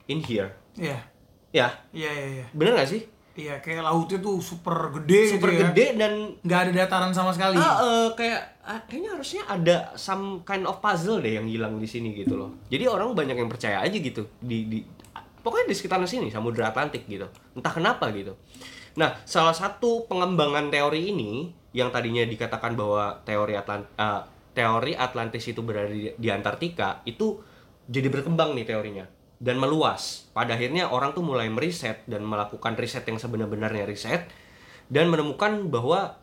in here Iya. ya Iya, iya, iya. bener gak sih Iya, kayak lautnya tuh super gede super gitu ya. gede dan Nggak ada dataran sama sekali. ah, eh, kayak ah, kayaknya harusnya ada some kind of puzzle deh yang hilang di sini gitu loh jadi orang banyak yang percaya aja gitu di di pokoknya di sekitaran sini Samudra Atlantik gitu entah kenapa gitu nah salah satu pengembangan teori ini yang tadinya dikatakan bahwa teori Atlant eh, teori Atlantis itu berada di, di Antartika itu jadi berkembang nih teorinya dan meluas. Pada akhirnya orang tuh mulai meriset dan melakukan riset yang sebenar-benarnya riset dan menemukan bahwa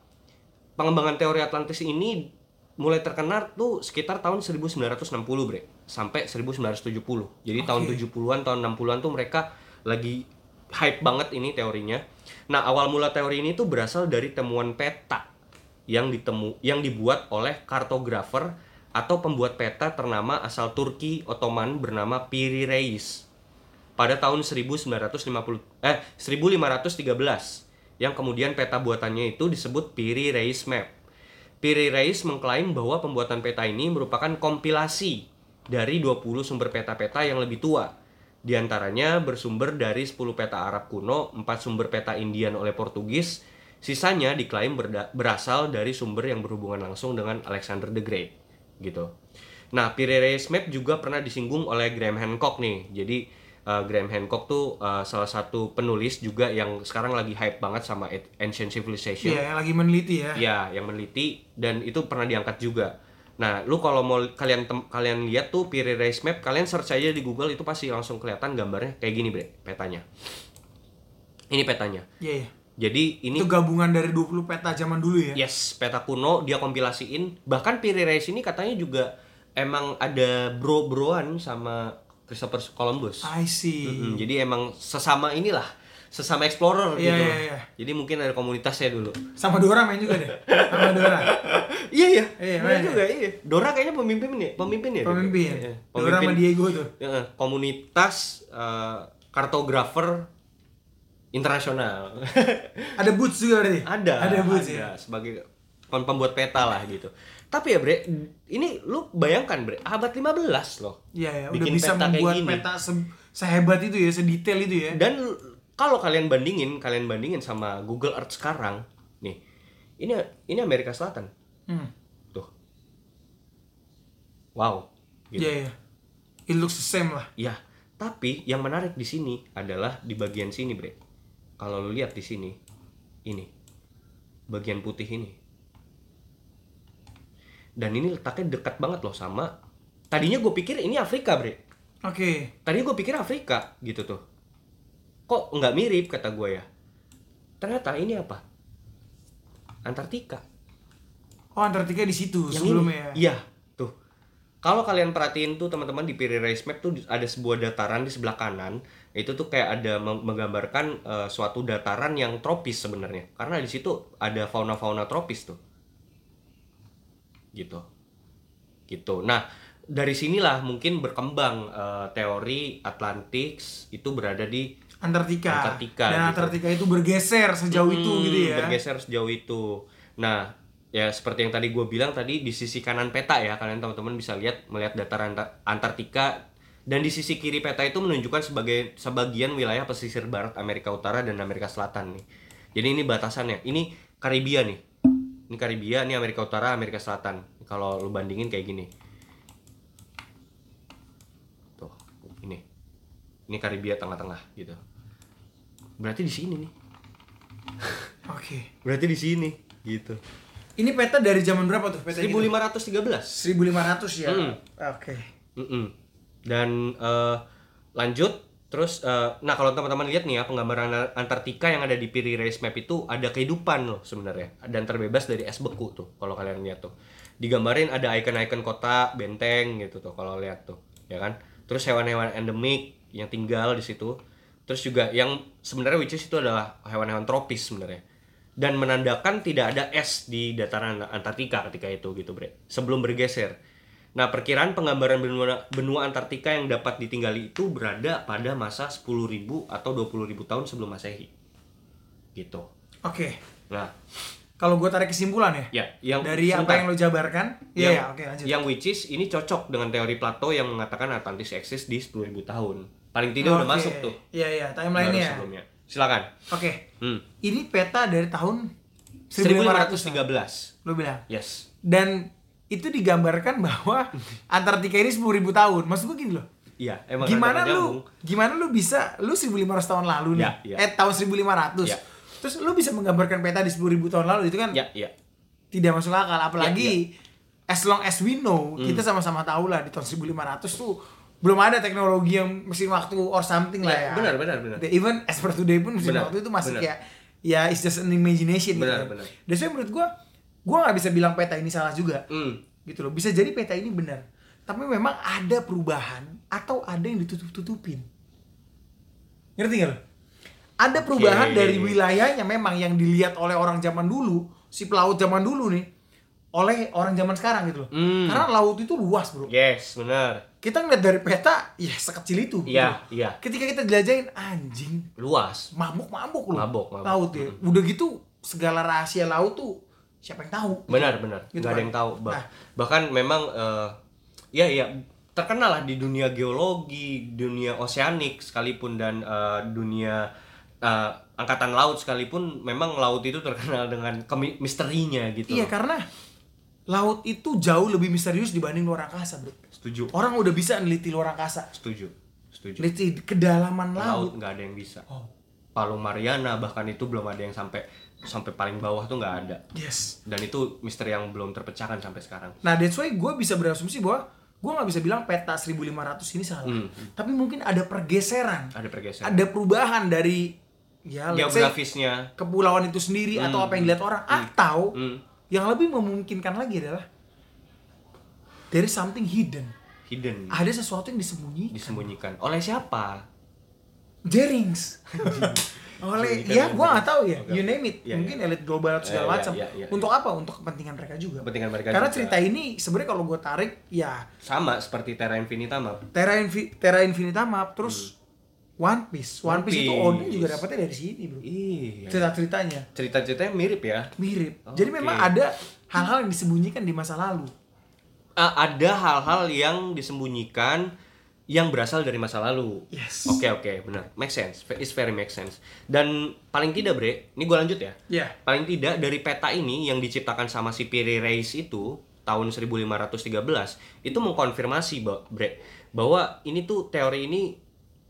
pengembangan teori Atlantis ini mulai terkenal tuh sekitar tahun 1960 bre. Sampai 1970 jadi tahun 70-an tahun 60-an tuh mereka lagi hype banget ini teorinya. Nah awal mula teori ini tuh berasal dari temuan peta yang ditemu yang dibuat oleh kartografer atau pembuat peta ternama asal Turki Ottoman bernama Piri Reis pada tahun 1950 eh 1513 yang kemudian peta buatannya itu disebut Piri Reis Map. Piri Reis mengklaim bahwa pembuatan peta ini merupakan kompilasi dari 20 sumber peta-peta yang lebih tua. Di antaranya bersumber dari 10 peta Arab kuno, 4 sumber peta Indian oleh Portugis, sisanya diklaim berasal dari sumber yang berhubungan langsung dengan Alexander the Great gitu. Nah, Piri Reis Map juga pernah disinggung oleh Graham Hancock nih. Jadi uh, Graham Hancock tuh uh, salah satu penulis juga yang sekarang lagi hype banget sama Ancient Civilization. Iya, yang lagi meneliti ya. Ya, yang meneliti dan itu pernah diangkat juga. Nah, lu kalau mau kalian tem- kalian lihat tuh Piri Reis Map, kalian search aja di Google itu pasti langsung kelihatan gambarnya kayak gini, Bre, petanya. Ini petanya. Iya, iya. Jadi ini Itu gabungan dari 20 peta zaman dulu ya. Yes, peta kuno dia kompilasiin. Bahkan Piri Reis ini katanya juga emang ada bro-broan sama Christopher Columbus. I see. Mm-mm, jadi emang sesama inilah, sesama explorer Iya, gitu. iya, iya. Jadi mungkin ada komunitasnya dulu. Sama Dora main juga deh. Sama Dora. iya iya. Iya, iya. juga iya. Dora kayaknya pemimpin ya, pemimpin ya. dia? Pemimpin. Iya, Dora sama Diego tuh. Ya, komunitas eh, kartografer internasional. Ada Boots juga berarti. ada Ada Boots ya. sebagai pem- pembuat peta lah gitu tapi ya bre ini lu bayangkan bre abad 15 loh Iya, ya. Udah Bikin bisa peta membuat peta se- sehebat itu ya, sedetail itu ya. dan kalau kalian bandingin kalian bandingin sama Google Earth sekarang nih ini ini Amerika Selatan Hmm. tuh wow gitu. Iya, iya. It looks the same lah. Ya, tapi yang menarik di sini adalah di bagian sini, Bre. Kalau lu lihat di sini, ini bagian putih ini. Dan ini letaknya dekat banget loh sama. Tadinya gue pikir ini Afrika, Bre. Oke. Tadinya gue pikir Afrika gitu tuh. Kok nggak mirip kata gue ya? ternyata ini apa Antartika Oh, Antartika di situ Yang sebelumnya. ini. Iya, tuh. Kalau kalian perhatiin tuh teman-teman di Piri Race Map tuh ada sebuah dataran di sebelah kanan. Itu tuh kayak ada meng- menggambarkan eh, suatu dataran yang tropis sebenarnya. Karena di situ ada fauna-fauna tropis tuh. Gitu. Gitu. Nah, dari sinilah mungkin berkembang eh, teori Atlantis itu berada di Antartika. Antartika, Dan gitu. Antartika itu bergeser sejauh itu Hmm, gitu ya. bergeser sejauh itu. Nah, ya seperti yang tadi gue bilang tadi di sisi kanan peta ya kalian teman-teman bisa lihat melihat dataran Anta- Antartika dan di sisi kiri peta itu menunjukkan sebagai sebagian wilayah pesisir barat Amerika Utara dan Amerika Selatan nih. Jadi ini batasannya. Ini Karibia nih. Ini Karibia, ini Amerika Utara, Amerika Selatan. Kalau lu bandingin kayak gini. Tuh, ini. Ini Karibia tengah-tengah gitu. Berarti di sini nih. Oke. Berarti di sini gitu. Ini peta dari zaman berapa tuh peta 1513. 1500 ya. Hmm. Oke. Mm-mm. Dan eh, lanjut terus eh, nah kalau teman-teman lihat nih ya penggambaran Antartika yang ada di Piri Race Map itu ada kehidupan loh sebenarnya dan terbebas dari es beku tuh kalau kalian lihat tuh. Digambarin ada icon-icon kota, benteng gitu tuh kalau lihat tuh, ya kan? Terus hewan-hewan endemik yang tinggal di situ. Terus juga yang sebenarnya which is itu adalah hewan-hewan tropis sebenarnya. Dan menandakan tidak ada es di dataran Antartika ketika itu gitu, Bre. Sebelum bergeser. Nah, perkiraan penggambaran benua, benua Antartika yang dapat ditinggali itu berada pada masa 10.000 atau 20.000 tahun sebelum Masehi. Gitu. Oke. Nah, Kalau gue tarik kesimpulan ya. ya, yang dari apa sebentar. yang lo jabarkan. Iya, yang, ya, oke lanjut. yang which is ini cocok dengan teori Plato yang mengatakan Atlantis eksis di 10.000 tahun. Paling tidak udah Oke. masuk tuh. Iya, iya, timeline-nya. sebelumnya. Silakan. Oke. Hmm. Ini peta dari tahun 1500. 1513. Lo bilang. Yes. Dan itu digambarkan bahwa Antartika ini 10.000 tahun. Maksud gue gini loh. Iya, emang gimana lu nyambung. gimana lu bisa lu 1500 tahun lalu nih. Ya, ya. Eh tahun 1500. Ya. Terus lu bisa menggambarkan peta di 10.000 tahun lalu itu kan Ya, ya. tidak masuk akal apalagi Ya, as long as we know Hmm. kita sama-sama tahu lah di tahun 1500 tuh belum ada teknologi yang mesin waktu or something lah Ya, ya. benar, benar, benar. Even as per today pun mesin Benar, waktu itu masih benar. kayak ya it's just an imagination Benar, gitu. benar. Dan saya menurut gua gua nggak bisa bilang peta ini salah juga. Hmm. Gitu loh. Bisa jadi peta ini benar. Tapi memang ada perubahan atau ada yang ditutup-tutupin. Ngerti gak lo? Ada perubahan dari wilayahnya memang yang dilihat oleh orang zaman dulu, si pelaut zaman dulu nih, oleh orang zaman sekarang gitu loh. Hmm. Karena laut itu luas, Bro. Yes, benar. Kita ngeliat dari peta, ya sekecil itu. gitu. Iya, iya. Ketika kita jelajahin anjing, Luas. mabuk-mabuk loh. Mabuk, mabuk. Laut ya. Udah gitu segala rahasia laut tuh siapa yang tahu? Benar, benar. Gitu Nggak ada kan. yang tahu. Bah- Nah. Bahkan memang eh, ya ya terkenal lah di dunia geologi, dunia oseanik sekalipun dan eh, dunia eh, angkatan laut sekalipun memang laut itu terkenal dengan misterinya gitu. Iya, karena laut itu jauh lebih misterius dibanding luar angkasa, Bro. Setuju. Orang udah bisa neliti luar angkasa. Setuju. Setuju. Neliti kedalaman Laut laut. nggak ada yang bisa. Oh, Palung Mariana bahkan itu belum ada yang sampai sampai paling bawah tuh nggak ada. yes. Dan itu misteri yang belum terpecahkan sampai sekarang. Nah, that's why gue bisa berasumsi bahwa gue nggak bisa bilang peta 1500 ini salah. Hmm. Tapi mungkin ada pergeseran. Ada pergeseran. Ada perubahan dari ya say, Geografisnya. kepulauan itu sendiri atau apa yang dilihat orang atau Hmm. yang lebih memungkinkan lagi adalah there is something hidden. Hidden. Ada sesuatu yang disembunyikan. Disembunyikan. Oleh siapa? Jerings. oleh ya gua nggak tahu ya you name it Iya, mungkin iya. elit global atau segala iya, macam iya, iya. untuk apa untuk kepentingan mereka juga Kepentingan mereka karena juga. cerita ini sebenarnya kalau gue tarik ya Sama seperti Terra Infinita map. Terra, Infi- Terra Infinita map terus One Piece One, One Piece, itu Piece. Odin juga dapetnya dari sini bro Iya. cerita ceritanya Cerita-ceritanya mirip ya. mirip jadi Oke. memang ada hal-hal yang disembunyikan di masa lalu Ah, ada hal-hal yang disembunyikan yang berasal dari masa lalu. Yes. Oke oke benar. Make sense. It's very make sense. Dan paling tidak bre, ini gue lanjut ya. ya Paling tidak dari peta ini yang diciptakan sama si Piri Reis itu tahun 1513 itu mengkonfirmasi bre bahwa ini tuh teori ini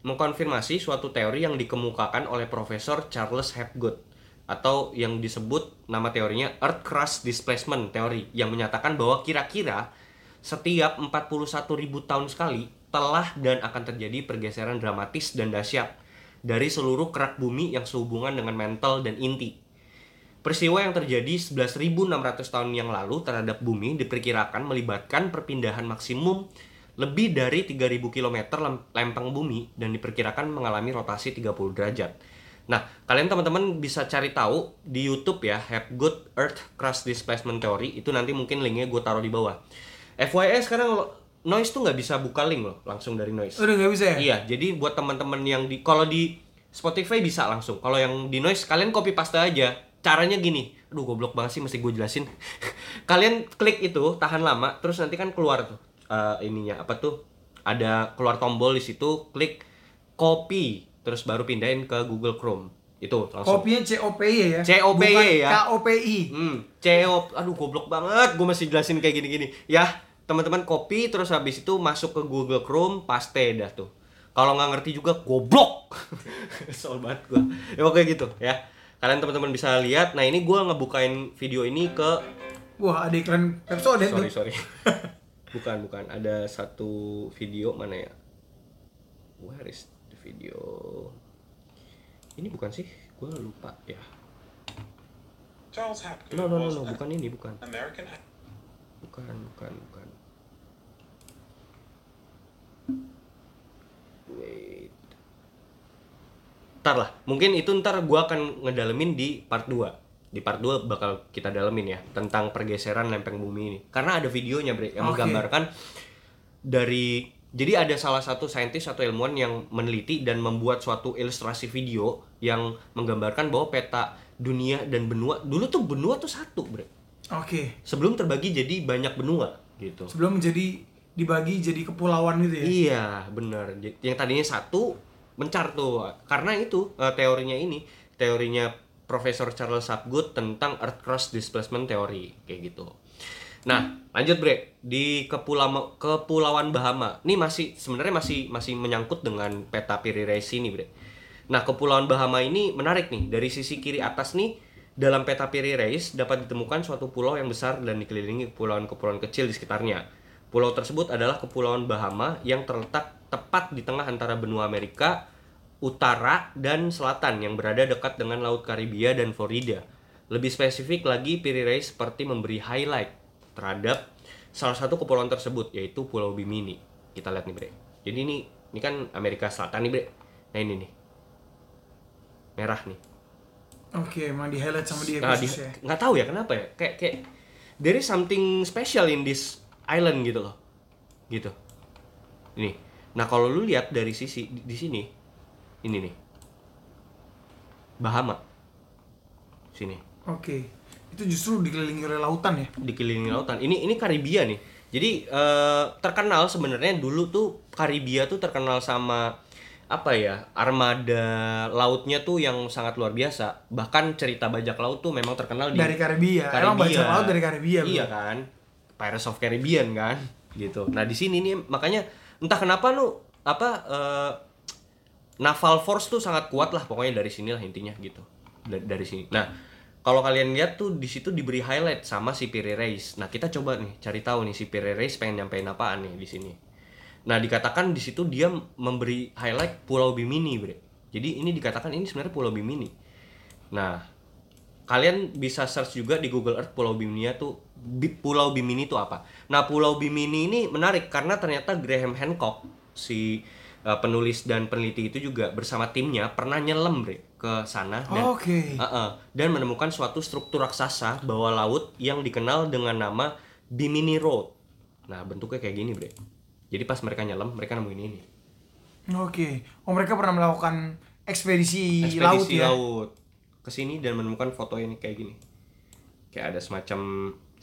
mengkonfirmasi suatu teori yang dikemukakan oleh Profesor Charles Hapgood atau yang disebut nama teorinya Earth Crust Displacement Theory yang menyatakan bahwa kira-kira setiap 41.000 tahun sekali telah dan akan terjadi pergeseran dramatis dan dahsyat dari seluruh kerak bumi yang sehubungan dengan mantle dan inti. Peristiwa yang terjadi 11.600 tahun yang lalu terhadap bumi diperkirakan melibatkan perpindahan maksimum lebih dari 3.000 km lem- lempeng bumi dan diperkirakan mengalami rotasi 30 derajat. Nah, kalian teman-teman bisa cari tahu di YouTube ya, Have Good Earth Crust Displacement Theory. Itu nanti mungkin linknya gue taruh di bawah. FYI sekarang Noise tuh nggak bisa buka link loh, langsung dari Noise. Udah nggak bisa ya? Iya, jadi buat teman-teman yang di kalau di Spotify bisa langsung. Kalau yang di Noise kalian copy paste aja. Caranya gini. Aduh, goblok banget sih mesti gue jelasin. kalian klik itu, tahan lama, terus nanti kan keluar tuh eh, ininya apa tuh? Ada keluar tombol di situ, klik copy, terus baru pindahin ke Google Chrome. Itu langsung. Kopinya COPY ya? COPY Bukan ya. KOPI. Hmm, CO, aduh goblok banget, gue masih jelasin kayak gini-gini. Ya, teman-teman copy terus habis itu masuk ke Google Chrome, paste dah tuh. Kalau nggak ngerti juga goblok. Kesel banget gue. Ya oke gitu ya. Kalian teman-teman bisa lihat. Nah ini gue ngebukain video ini ke. Wah, ada iklan Pepsodent Sorry tuh. sorry. bukan bukan. Ada satu video mana ya? Where is the video? Ini bukan sih? Gue lupa ya. Charles Hapgood No no no bukan ini bukan. American Bukan, bukan, bukan. Wait. Ntar lah, mungkin itu ntar gua akan ngedalemin di part 2 Di part 2 bakal kita dalemin ya Tentang pergeseran lempeng bumi ini Karena ada videonya bre, yang Oke. menggambarkan Dari jadi ada salah satu saintis atau ilmuwan yang meneliti dan membuat suatu ilustrasi video yang menggambarkan bahwa peta dunia dan benua dulu tuh benua tuh satu bre Oke. sebelum terbagi jadi banyak benua gitu. Sebelum menjadi dibagi jadi kepulauan gitu ya? Iya, bener. Yang tadinya satu mencar tuh. Karena itu eh, teorinya ini, teorinya Profesor Charles Hapgood tentang Earth Crust Displacement Theory kayak gitu. Nah, lanjut Bre, di kepulauan kepulauan Bahama. Ini masih sebenarnya masih masih menyangkut dengan peta Piri Reis ini, Bre. Nah, kepulauan Bahama ini menarik nih. Dari sisi kiri atas nih dalam peta Piri Reis dapat ditemukan suatu pulau yang besar dan dikelilingi kepulauan-kepulauan kecil di sekitarnya. Pulau tersebut adalah Kepulauan Bahama yang terletak tepat di tengah antara benua Amerika utara dan selatan yang berada dekat dengan Laut Karibia dan Florida. Lebih spesifik lagi, Piri Reis seperti memberi highlight terhadap salah satu kepulauan tersebut yaitu Pulau Bimini. Kita lihat nih, Bre. Jadi ini ini kan Amerika Selatan nih, Bre. Nah, ini nih. Merah nih. Oke, emang di highlight sama dia Nah, di, ya? nggak tahu ya kenapa ya. Kayak kayak there is something special in this island gitu loh. Gitu. Ini. Nah, kalau lu lihat dari sisi di, di sini ini nih. Bahama. Sini. Oke. Itu justru dikelilingi oleh lautan ya? Dikelilingi lautan. Ini ini Karibia nih. Jadi eh, terkenal sebenarnya dulu tuh Karibia tuh terkenal sama apa ya armada lautnya tuh yang sangat luar biasa bahkan cerita bajak laut tuh memang terkenal di Dari Karibia. Emang bajak laut dari Karibia, bro. iya kan Pirates of Caribbean kan? Gitu. Nah di sini nih makanya entah kenapa lu apa eh, naval force tuh sangat kuat lah pokoknya dari sini lah intinya gitu. Dari, dari sini. Nah kalau kalian lihat tuh di situ diberi highlight sama si Piri Reis. Nah kita coba nih cari tahu nih si Piri Reis pengen nyampein apaan nih di sini. Nah dikatakan di situ dia memberi highlight Pulau Bimini bre. Jadi ini dikatakan ini sebenarnya Pulau Bimini. Nah kalian bisa search juga di Google Earth Pulau Bimini tuh Pulau Bimini itu apa. Nah Pulau Bimini ini menarik karena ternyata Graham Hancock si uh, penulis dan peneliti itu juga bersama timnya pernah nyelam bre ke sana dan Oke. Uh-uh. dan menemukan suatu struktur raksasa bawah laut yang dikenal dengan nama Bimini Road. Nah bentuknya kayak gini bre. Jadi pas mereka nyelam mereka nemuin ini. Oke. Oh, mereka pernah melakukan ekspedisi, laut ekspedisi ya? laut ke sini dan menemukan foto ini kayak gini. Kayak ada semacam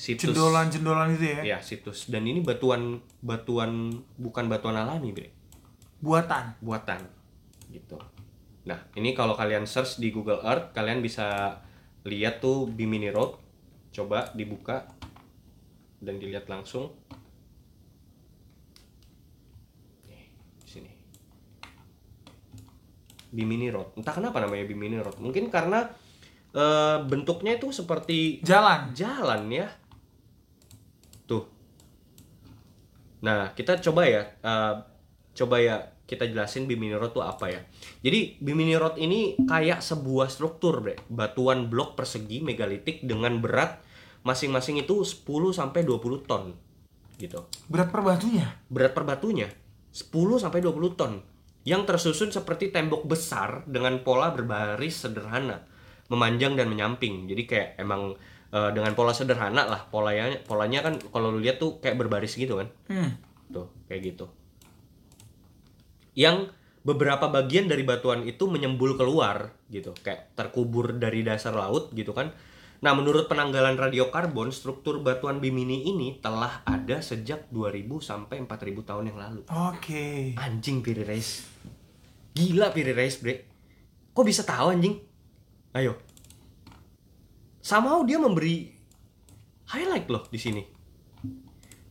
situs. Jendolan-jendolan itu ya? ya situs. Dan ini batuan batuan bukan batuan alami bre. Buatan. buatan gitu. Nah ini kalau kalian search di Google Earth kalian bisa lihat tuh Bimini Road. Coba dibuka dan dilihat langsung. Sini. Bimini Road. Entah kenapa namanya Bimini Road. Mungkin karena eh, bentuknya itu seperti Jalan. jalan ya tuh nah kita coba ya eh, coba ya kita jelasin Bimini Road tuh apa ya. Jadi Bimini Road ini kayak sebuah struktur, Bre. Batuan blok persegi megalitik dengan berat masing-masing itu 10 sampai 20 ton. Gitu. Berat per batunya. Berat per batunya 10 sampai 20 ton. Yang tersusun seperti tembok besar dengan pola berbaris sederhana, memanjang dan menyamping. Jadi kayak emang eh, dengan pola sederhana lah polanya polanya kan kalau lu lihat tuh kayak berbaris gitu kan. Hmm. tuh kayak gitu. Yang beberapa bagian dari batuan itu menyembul keluar gitu kayak terkubur dari dasar laut gitu kan. Nah menurut penanggalan radiokarbon struktur batuan Bimini ini telah ada sejak 2000 sampai 4000 tahun yang lalu. Oke. anjing Piri Reis. Gila Piri Reis bre. Kok bisa tahu anjing? Ayo somehow dia memberi highlight loh di sini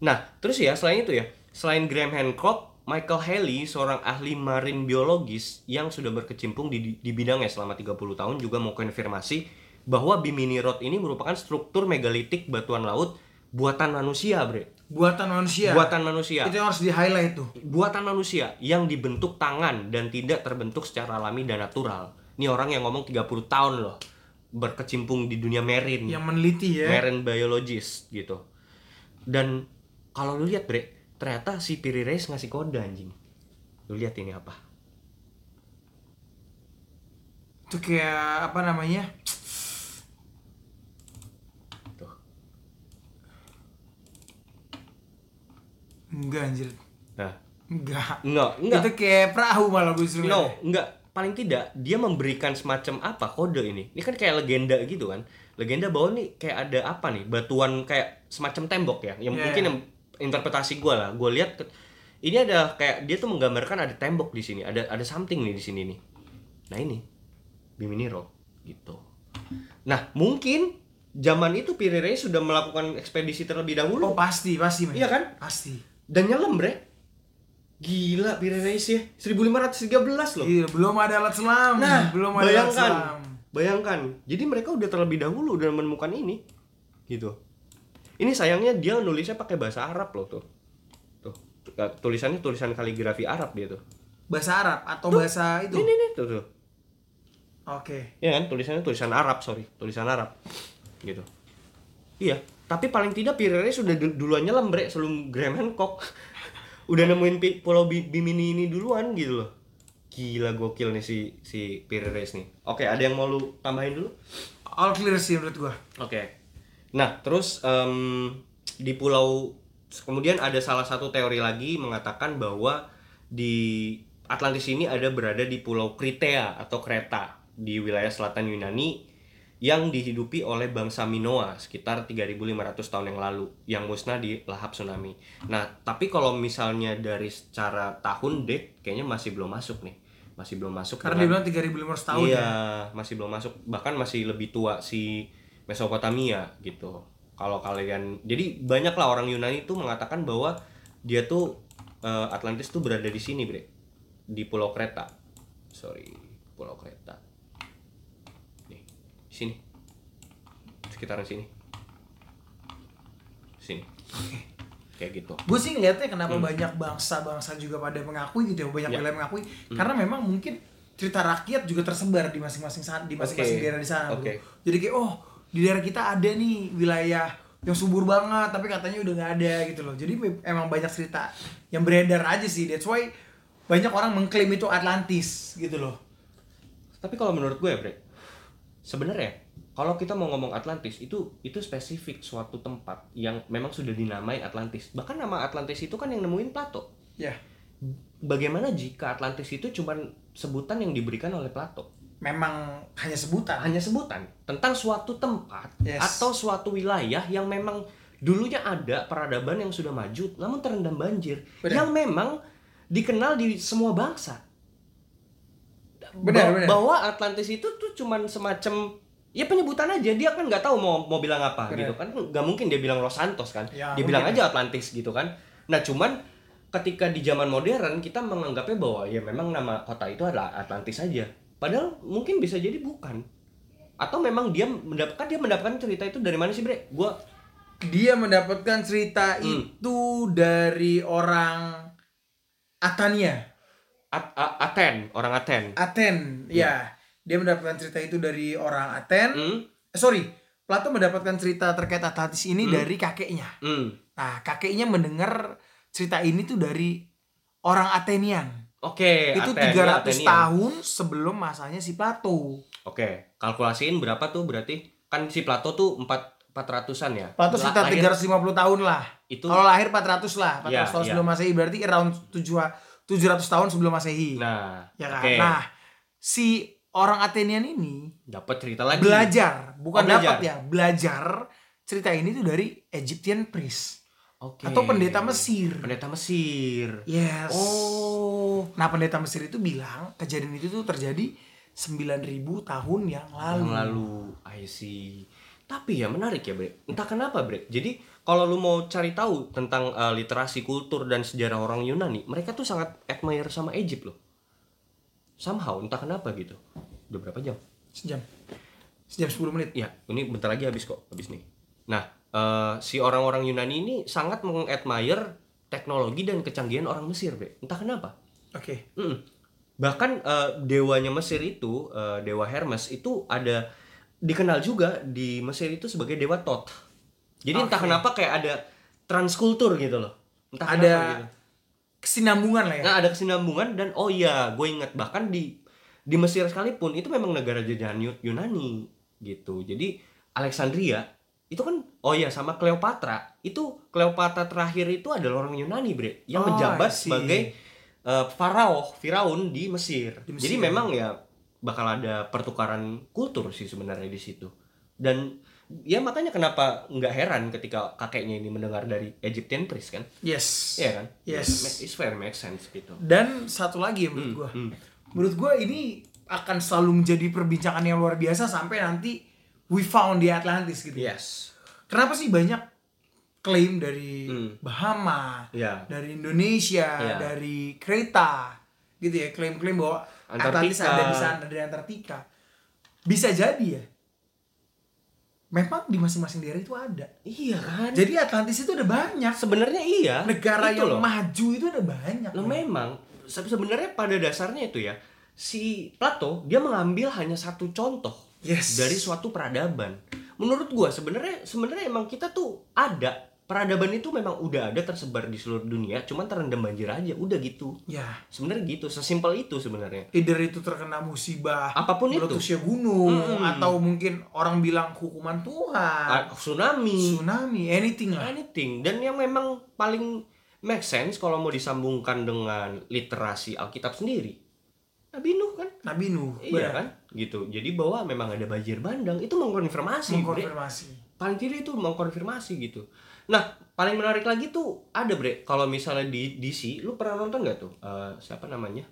nah terus ya selain itu ya selain Graham Hancock Michael Haley seorang ahli marin biologis yang sudah berkecimpung di, di bidangnya selama 30 tahun juga mau konfirmasi bahwa Bimini Road ini merupakan struktur megalitik batuan laut buatan manusia bre Buatan manusia. buatan manusia Itu yang harus di highlight tuh. buatan manusia yang dibentuk tangan dan tidak terbentuk secara alami dan natural. Ini orang yang ngomong 30 tahun loh berkecimpung di dunia marine, Yang meneliti ya. marine biologist gitu. Dan kalau lu lihat Bre, ternyata si Piri Reis ngasih kode anjing. Lu lihat ini apa? Itu kayak apa namanya? Tuh. Enggak anjir. Nah, Enggak. enggak, enggak. Itu kayak perahu malah gue. No, enggak. Paling tidak dia memberikan semacam apa kode ini. Ini kan kayak legenda gitu kan. Legenda bahwa nih kayak ada apa nih? Batuan kayak semacam tembok ya. Yang Iya, mungkin yang interpretasi gue lah. Gue lihat ini ada kayak dia tuh menggambarkan ada tembok di sini. Ada ada something nih di sini nih. Nah ini Biminiro gitu. Nah mungkin zaman itu Piri Reis sudah melakukan ekspedisi terlebih dahulu Oh pasti, pasti. Iya kan? Pasti. dan nyelam bre. Gila Piri Reis ya 1513 loh. Iya, belum ada alat selam. Nah, belum ada alat bayangkan, selam. bayangkan. Jadi mereka udah terlebih dahulu udah menemukan ini, gitu. Ini sayangnya dia nulisnya pakai bahasa Arab loh tuh. Tuh, tulisannya tulisan kaligrafi Arab dia tuh. Bahasa Arab atau bahasa itu? Ini nih tuh tuh. Oke. Ya kan, tulisannya tulisan Arab, sorry, tulisan Arab, gitu. Iya, tapi paling tidak Pirere sudah du- duluan nyelam bre sebelum Graham Hancock. Udah nemuin pulau Bi- Bimini ini duluan gitu loh. Gila gokil nih si si Pirere nih. Oke, ada yang mau lu tambahin dulu? All clear sih menurut gua. Oke. Nah, terus em, di pulau kemudian ada salah satu teori lagi mengatakan bahwa di Atlantis ini ada berada di pulau Kritea atau Kreta di wilayah selatan Yunani yang dihidupi oleh bangsa Minoa sekitar 3500 tahun yang lalu yang musnah di lahap tsunami. Nah, tapi kalau misalnya dari secara tahun date kayaknya masih belum masuk nih. Masih belum masuk Karena dia dengan- bilang 3500 tahun iya, ya. masih belum masuk. Bahkan masih lebih tua si Mesopotamia gitu. Kalau kalian jadi banyak lah orang Yunani itu mengatakan bahwa dia tuh eh, Atlantis tuh berada di sini, Bre. Di Pulau Kreta. Sorry, Pulau Kreta. Sini. Sekitaran sini. Sini. Kayak gitu. Gue sih ngeliatnya kenapa banyak bangsa-bangsa juga pada mengakui gitu ya, banyak Hmm. Ya. wilayah mengakui karena memang mungkin cerita rakyat juga tersebar di masing-masing saat di masing-masing Oke. daerah di sana. bro. Oke. Jadi kayak oh di daerah kita ada nih wilayah yang subur banget tapi katanya udah nggak ada gitu loh. Jadi emang banyak cerita yang beredar aja sih. That's why banyak orang mengklaim itu Atlantis gitu loh. Tapi kalau menurut gue ya, Bre, sebenarnya kalau kita mau ngomong Atlantis itu itu spesifik suatu tempat yang memang sudah dinamai Atlantis. Bahkan nama Atlantis itu kan yang nemuin Plato. Ya, Bagaimana jika Atlantis itu cuma sebutan yang diberikan oleh Plato? memang hanya sebutan. Hanya sebutan tentang suatu tempat Yes. atau suatu wilayah yang memang dulunya ada peradaban yang sudah maju namun terendam banjir Benar. yang memang dikenal di semua bangsa. Benar, Ba- benar. Bahwa Atlantis itu tuh cuman semacam ya penyebutan aja dia kan nggak tahu mau mau bilang apa Benar. gitu kan nggak mungkin dia bilang Los Santos kan Ya, dia bilang aja Atlantis gitu kan nah cuman ketika di zaman modern kita menganggapnya bahwa ya memang nama kota itu adalah Atlantis saja padahal mungkin bisa jadi bukan atau memang dia mendapatkan dia mendapatkan cerita itu dari mana sih bre gua Dia mendapatkan cerita Hmm. itu dari orang Atania. At- Aten, orang Aten. Aten, ya. Dia mendapatkan cerita itu dari orang Aten. Hmm, Eh, sorry, Plato mendapatkan cerita terkait Atlantis ini dari kakeknya. hmm. Nah, kakeknya mendengar cerita ini tuh dari orang Atenian. Oke, itu Aten, 300 ya, Atenian. tahun sebelum masanya si Plato. Oke, kalkulasiin berapa tuh berarti? Kan si Plato tuh 4 400-an ya. Plato La- sekitar lahir 350 tahun lah. Itu Kalau lahir 400 lah, 400 Iya, tahun iya. sebelum Masehi berarti around 7 700 tahun sebelum Masehi. nah, ya kan? oke. Nah, si orang Atenian ini dapat cerita lagi. belajar, bukan Oh, dapat ya, belajar cerita ini tuh dari Egyptian priest Oke. atau pendeta Mesir. Pendeta Mesir. Yes. Oh. Nah, pendeta Mesir itu bilang kejadian itu tuh terjadi 9000 tahun yang lalu. Yang lalu, I see. Tapi ya menarik ya, Bre. Entah kenapa, Bre. Jadi kalau lu mau cari tahu tentang uh, literasi kultur dan sejarah orang Yunani, mereka tuh sangat admire sama Egypt loh. Somehow, entah kenapa gitu. Udah berapa jam? Sejam. Sejam 10 menit. Ya, ini bentar lagi habis kok, habis nih. Nah, eh, si orang-orang Yunani ini sangat mengadmire teknologi dan kecanggihan orang Mesir, Bre. Entah kenapa. Oke. Mm. Bahkan eh, dewanya Mesir itu, eh, dewa Hermes itu ada dikenal juga di Mesir itu sebagai dewa Thoth. Jadi entah Oke. kenapa kayak ada transkultur gitu loh. Entah Ada kenapa gitu. kesinambungan lah ya. Nah, ada kesinambungan dan oh iya, gue ingat bahkan di di Mesir sekalipun itu memang negara jajahan Yu- Yunani gitu. Jadi Alexandria itu kan oh iya sama Cleopatra. Itu Cleopatra terakhir itu adalah orang Yunani, Bre, yang Oh, menjabat sebagai eh, farao, firaun di Mesir. Di Mesir. Jadi memang ya bakal ada pertukaran kultur sih sebenarnya di situ. Dan ya makanya kenapa nggak heran ketika kakeknya ini mendengar dari Egyptian priest kan? Yes. Iya kan? Yes. It's very make sense gitu. Dan satu lagi ya menurut gua. hmm. Menurut gua ini akan selalu menjadi perbincangan yang luar biasa sampai nanti we found the Atlantis gitu. Yes. Kenapa sih banyak klaim dari Hmm. Bahama, Ya. dari Indonesia, Iya. dari Kreta, gitu ya, klaim-klaim bahwa Atlantis Antartika. ada di sana dari Antartika. Bisa jadi ya. Memang di masing-masing daerah itu ada. Iya kan? Jadi Atlantis itu ada banyak. sebenarnya iya. Negara Itu yang loh. maju itu ada banyak. Lo men. memang se- sebenarnya pada dasarnya itu ya si Plato dia mengambil hanya satu contoh Yes. dari suatu peradaban. Menurut gua sebenarnya sebenarnya emang kita tuh ada peradaban itu memang udah ada tersebar di seluruh dunia, cuman terendam banjir aja, udah gitu. Ya, Sebenarnya gitu, sesimpel itu sebenarnya. either itu terkena musibah Apa pun itu. meletusnya gunung Mm-mm. atau mungkin orang bilang hukuman Tuhan, Ah, tsunami, tsunami, anything lah. anything dan yang memang paling make sense kalau mau disambungkan dengan literasi Alkitab sendiri Nabi Nuh kan Nabi Nuh, iya benar. kan gitu jadi bahwa memang ada banjir bandang itu mengkonfirmasi. Mengkonfirmasi. paling tidak itu mengkonfirmasi gitu nah paling menarik lagi tuh ada bre kalau misalnya di DC lu pernah nonton nggak tuh Eh, siapa namanya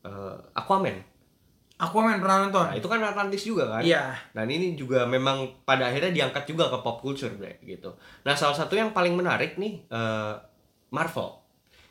Eh, Aquaman Aquaman pernah nonton? nah itu kan Atlantis juga kan Iya. Dan ini juga memang pada akhirnya diangkat juga ke pop culture bre gitu. Nah salah satu yang paling menarik nih eh, Marvel.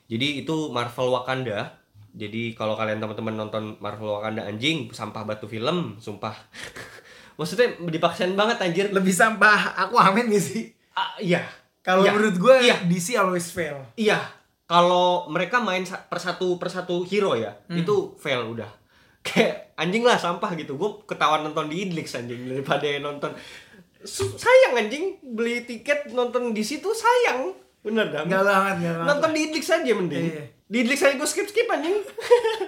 Jadi itu Marvel Wakanda. Jadi kalau kalian teman-teman nonton Marvel Wakanda anjing sampah batu film, sumpah. Maksudnya dipaksain banget anjir. Lebih sampah Aquaman gak sih? Ah, iya. Kalau Iya. menurut gue Iya. DC always fail. Iya. Kalau mereka main sa- persatu persatu hero ya, Hmm. itu fail udah. Kayak anjing lah sampah gitu. Gue ketahuan nonton di Idlix anjing daripada nonton sayang anjing beli tiket nonton di situ sayang. Bener dah. Enggak banget. Nonton di Idlix aja mending. Iya. Di Idlix aja gue skip skip anjing.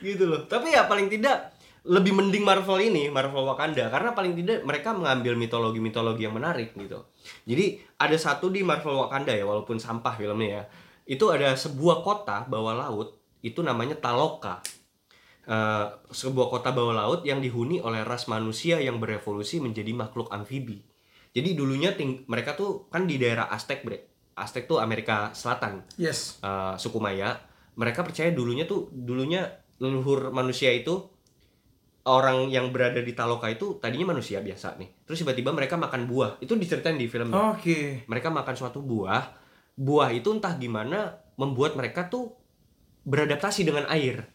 gitu loh. Tapi ya paling tidak lebih mending Marvel ini, Marvel Wakanda karena paling tidak mereka mengambil mitologi-mitologi yang menarik gitu. Jadi ada satu di Marvel Wakanda ya walaupun sampah filmnya ya. Itu ada sebuah kota bawah laut itu namanya Taloka. Eh, sebuah kota bawah laut yang dihuni oleh ras manusia yang berevolusi menjadi makhluk amfibi. Jadi dulunya ting- mereka tuh kan di daerah Aztec, Bre. Aztec tuh Amerika Selatan Yes. uh, suku Maya, mereka percaya dulunya tuh dulunya leluhur manusia itu orang yang berada di Taloka itu tadinya manusia biasa nih. Terus tiba-tiba mereka makan buah. Itu diceritain di film. Oke. Mereka makan suatu buah. Buah itu entah gimana membuat mereka tuh beradaptasi dengan air.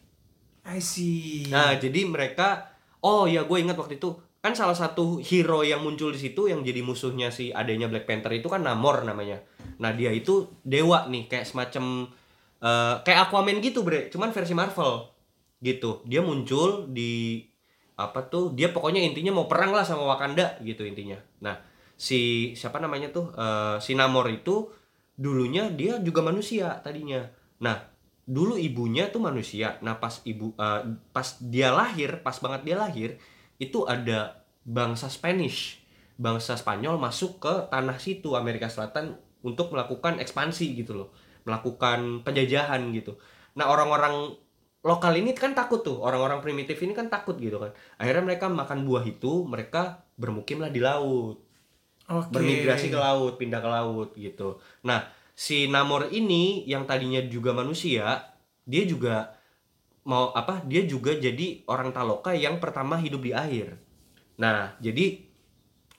I see. Nah, jadi mereka oh ya gue ingat waktu itu kan salah satu hero yang muncul di situ yang jadi musuhnya si adanya Black Panther itu kan Namor namanya. Nah, dia itu dewa nih kayak semacam eh, kayak Aquaman gitu bre cuman versi Marvel gitu dia muncul di apa tuh dia pokoknya intinya mau perang lah sama Wakanda gitu intinya. Nah si siapa namanya tuh eh, si Namor itu dulunya dia juga manusia tadinya. Nah dulu ibunya tuh manusia. Nah pas ibu eh, pas dia lahir pas banget dia lahir itu ada bangsa Spanish. Bangsa Spanyol masuk ke tanah situ Amerika Selatan untuk melakukan ekspansi gitu loh. Melakukan penjajahan gitu. Nah orang-orang lokal ini kan takut tuh orang-orang primitif ini kan takut gitu kan akhirnya mereka makan buah itu mereka bermukimlah di laut Oke. bermigrasi ke laut, pindah ke laut gitu. Nah, si Namor ini yang tadinya juga manusia, dia juga mau apa? Dia juga jadi orang Taloka yang pertama hidup di air. Nah, jadi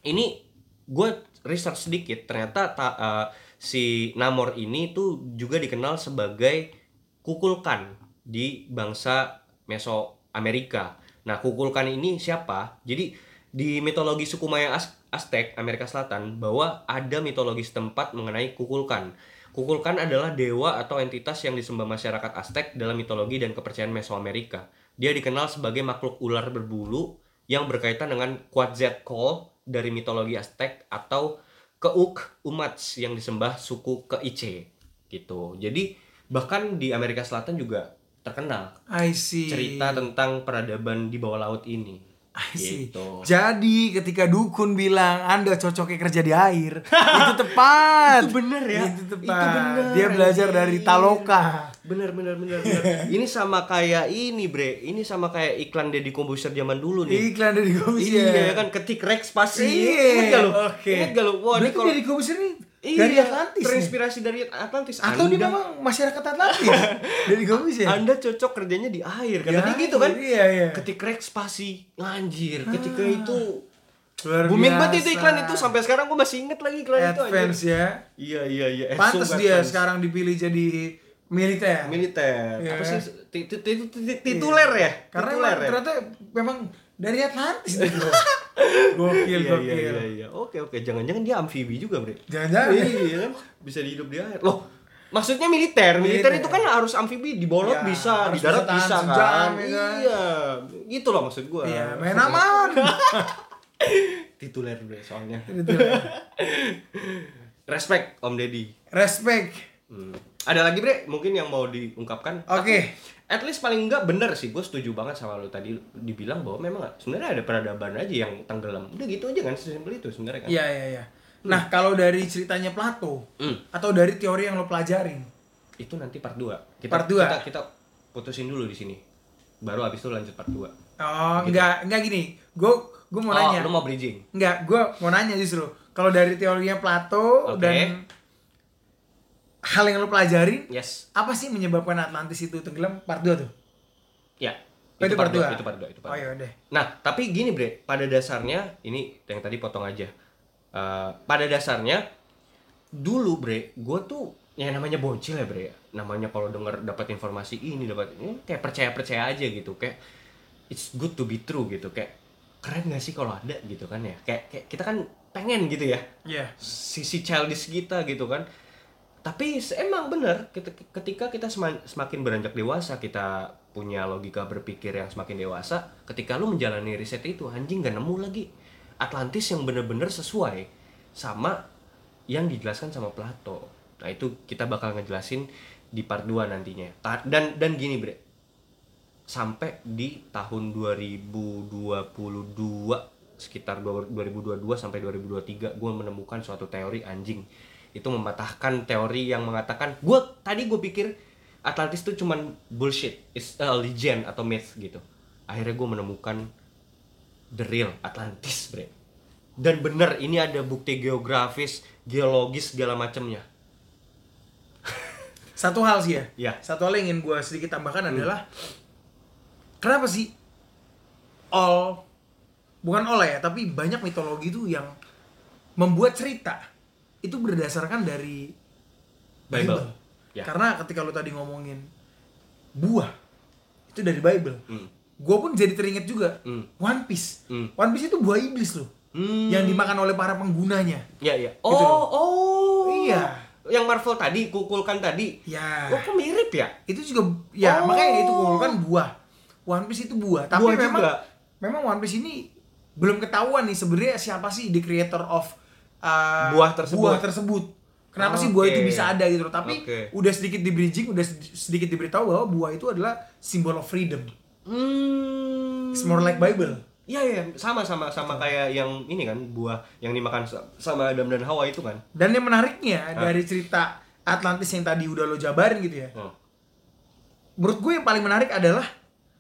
ini gue research sedikit, ternyata ta- eh, si Namor ini tuh juga dikenal sebagai kukulkan di bangsa Mesoamerika. Nah, kukulkan ini siapa? Jadi di mitologi suku Maya Aztec Amerika Selatan bahwa ada mitologi setempat mengenai kukulkan. Kukulkan adalah dewa atau entitas yang disembah masyarakat Aztec dalam mitologi dan kepercayaan Mesoamerika. Dia dikenal sebagai makhluk ular berbulu yang berkaitan dengan Quetzalcoatl dari mitologi Aztec atau Keuk Umats yang disembah suku Keiche gitu. Jadi bahkan di Amerika Selatan juga terkenal I see. cerita tentang peradaban di bawah laut ini. I see. Gitu. Jadi ketika dukun bilang Anda cocoknya kerja di air, itu tepat. Itu bener ya. Itu tepat. Itu bener, Dia belajar dari Taloka. Bener bener bener bener. ini sama kayak ini bre. Ini sama kayak iklan Deddy Kombuser zaman dulu nih. Iklan dari komisi. Iya kan ketik Rex pasti. Iya. Ingat gak lu? Oke. Ingat gak lu? Wah ini kalau dari komisi ini Iya, dari Atlantis. nih? Terinspirasi dari Atlantis. Atau dia Anda- memang masyarakat Atlantis? dari komisi ya? Anda cocok kerjanya di air kan tadi air, gitu kan iya, iya. ketik rek spasi anjir ketika itu Luar booming banget itu iklan itu sampai sekarang gue masih inget lagi iklan itu Advance ya. iya iya iya sungguh dia advance. sekarang dipilih jadi militer. militer Iya. apa sih ti- tituler ya Karena ya ternyata memang dari Atlantis gitu. gokil, iya, gokil. iya iya iya oke oke jangan-jangan dia amfibi juga bre Jangan-jangan. iya kan bisa hidup di air loh maksudnya militer militer Militer. itu kan harus amfibi di laut Iya, bisa di darat bisa sejam, kan ya kan? iya gitu loh maksud gua Iya, main aman. tituler bre soalnya Gitu. respect Om Deddy Respect. Hmm. Ada lagi bre mungkin yang mau diungkapkan? Oke. At least paling enggak bener sih, gue setuju banget sama lu tadi dibilang bahwa memang sebenarnya ada peradaban aja yang tenggelam. Udah gitu aja kan, sesimpel itu sebenarnya kan. Iya, iya, iya. Nah, kalau dari ceritanya Plato Hmm. atau dari teori yang lo pelajarin, Itu nanti part 2. Kita, Part dua. Kita, kita putusin dulu di sini. Baru abis itu lanjut part 2. oh, Gitu. enggak, enggak gini. Gue gue mau oh, nanya. lu mau bridging? Enggak, gue mau nanya justru. Kalau dari teorinya Plato Oke. dan hal yang lo pelajarin, Yes. apa sih menyebabkan Atlantis itu tenggelam? Part 2 tuh. Ya. Oh, itu part dua, dua? Itu part 2, itu part Oh dua. ya udah. Nah, tapi gini bre, pada dasarnya ini yang tadi potong aja. Eh, pada dasarnya dulu bre, gue tuh ya namanya bocil ya bre, namanya kalau denger dapat informasi ini dapat ini kayak percaya percaya aja gitu, kayak it's good to be true gitu, kayak keren gak sih kalau ada gitu kan ya, kayak, kayak kita kan pengen gitu ya, Iya. sisi childish kita gitu kan tapi emang bener ket- ketika kita sema- semakin beranjak dewasa kita punya logika berpikir yang semakin dewasa ketika lu menjalani riset itu anjing gak nemu lagi. Atlantis yang bener-bener sesuai sama yang dijelaskan sama Plato. Nah itu kita bakal ngejelasin di part 2 nantinya. Dan dan gini bre. Sampai di tahun 2022 sekitar dua- 2022 sampai 2023 gue menemukan suatu teori anjing itu mematahkan teori yang mengatakan gue tadi gue pikir Atlantis itu cuman bullshit is a legend atau myth gitu. Akhirnya gue menemukan the real Atlantis bre. Dan bener ini ada bukti geografis geologis segala macamnya. Satu hal sih ya. Ya. Satu hal yang ingin gue sedikit tambahkan adalah kenapa sih all bukan all ya, tapi banyak mitologi itu yang membuat cerita itu berdasarkan dari Bible. Ya. Karena ketika lu tadi ngomongin buah itu dari Bible. Hmm. Gue pun jadi teringat juga Hmm. One Piece. Hmm. One Piece itu buah iblis loh. Hmm. Yang dimakan oleh para penggunanya. Ya ya. Gitu Oh loh. oh. Iya. yang Marvel tadi, kukulkan tadi. Ya. Oh, kok mirip ya? Itu juga ya Oh. makanya itu kan buah. One Piece itu buah. Tapi Buah memang juga. memang One Piece ini belum ketahuan nih sebenarnya siapa sih the creator of uh, Buah tersebut. Buah tersebut. Kenapa sih buah itu bisa ada gitu loh. Tapi Oke. udah sedikit di bridging, udah sed- sedikit diberitahu bahwa buah itu adalah simbol of freedom. Hmm. It's more like Bible. Iya iya, sama sama sama kayak yang ini kan buah yang dimakan sa- sama Adam dan Hawa itu kan. Dan yang menariknya dari cerita Atlantis yang tadi udah lo jabarin gitu ya. Oh. Menurut gue yang paling menarik adalah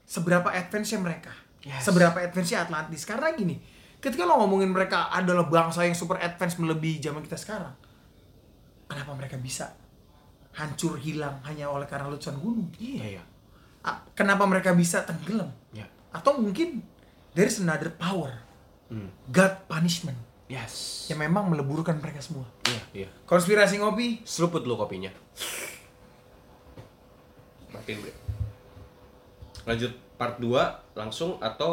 seberapa advance-nya mereka. Yes. Seberapa advance-nya Atlantis. Karena gini, ketika lo ngomongin mereka adalah bangsa yang super advance melebihi zaman kita sekarang. Kenapa mereka bisa hancur hilang hanya oleh karena letusan gunung? Iya iya. A- Kenapa mereka bisa tenggelam? Ya. Atau mungkin there's another power. Hmm. God punishment. Yes. Yang memang meleburkan mereka semua. Iya iya. Konspirasi ngopi, Seruput dulu kopinya. Matiin. Lanjut part 2 langsung atau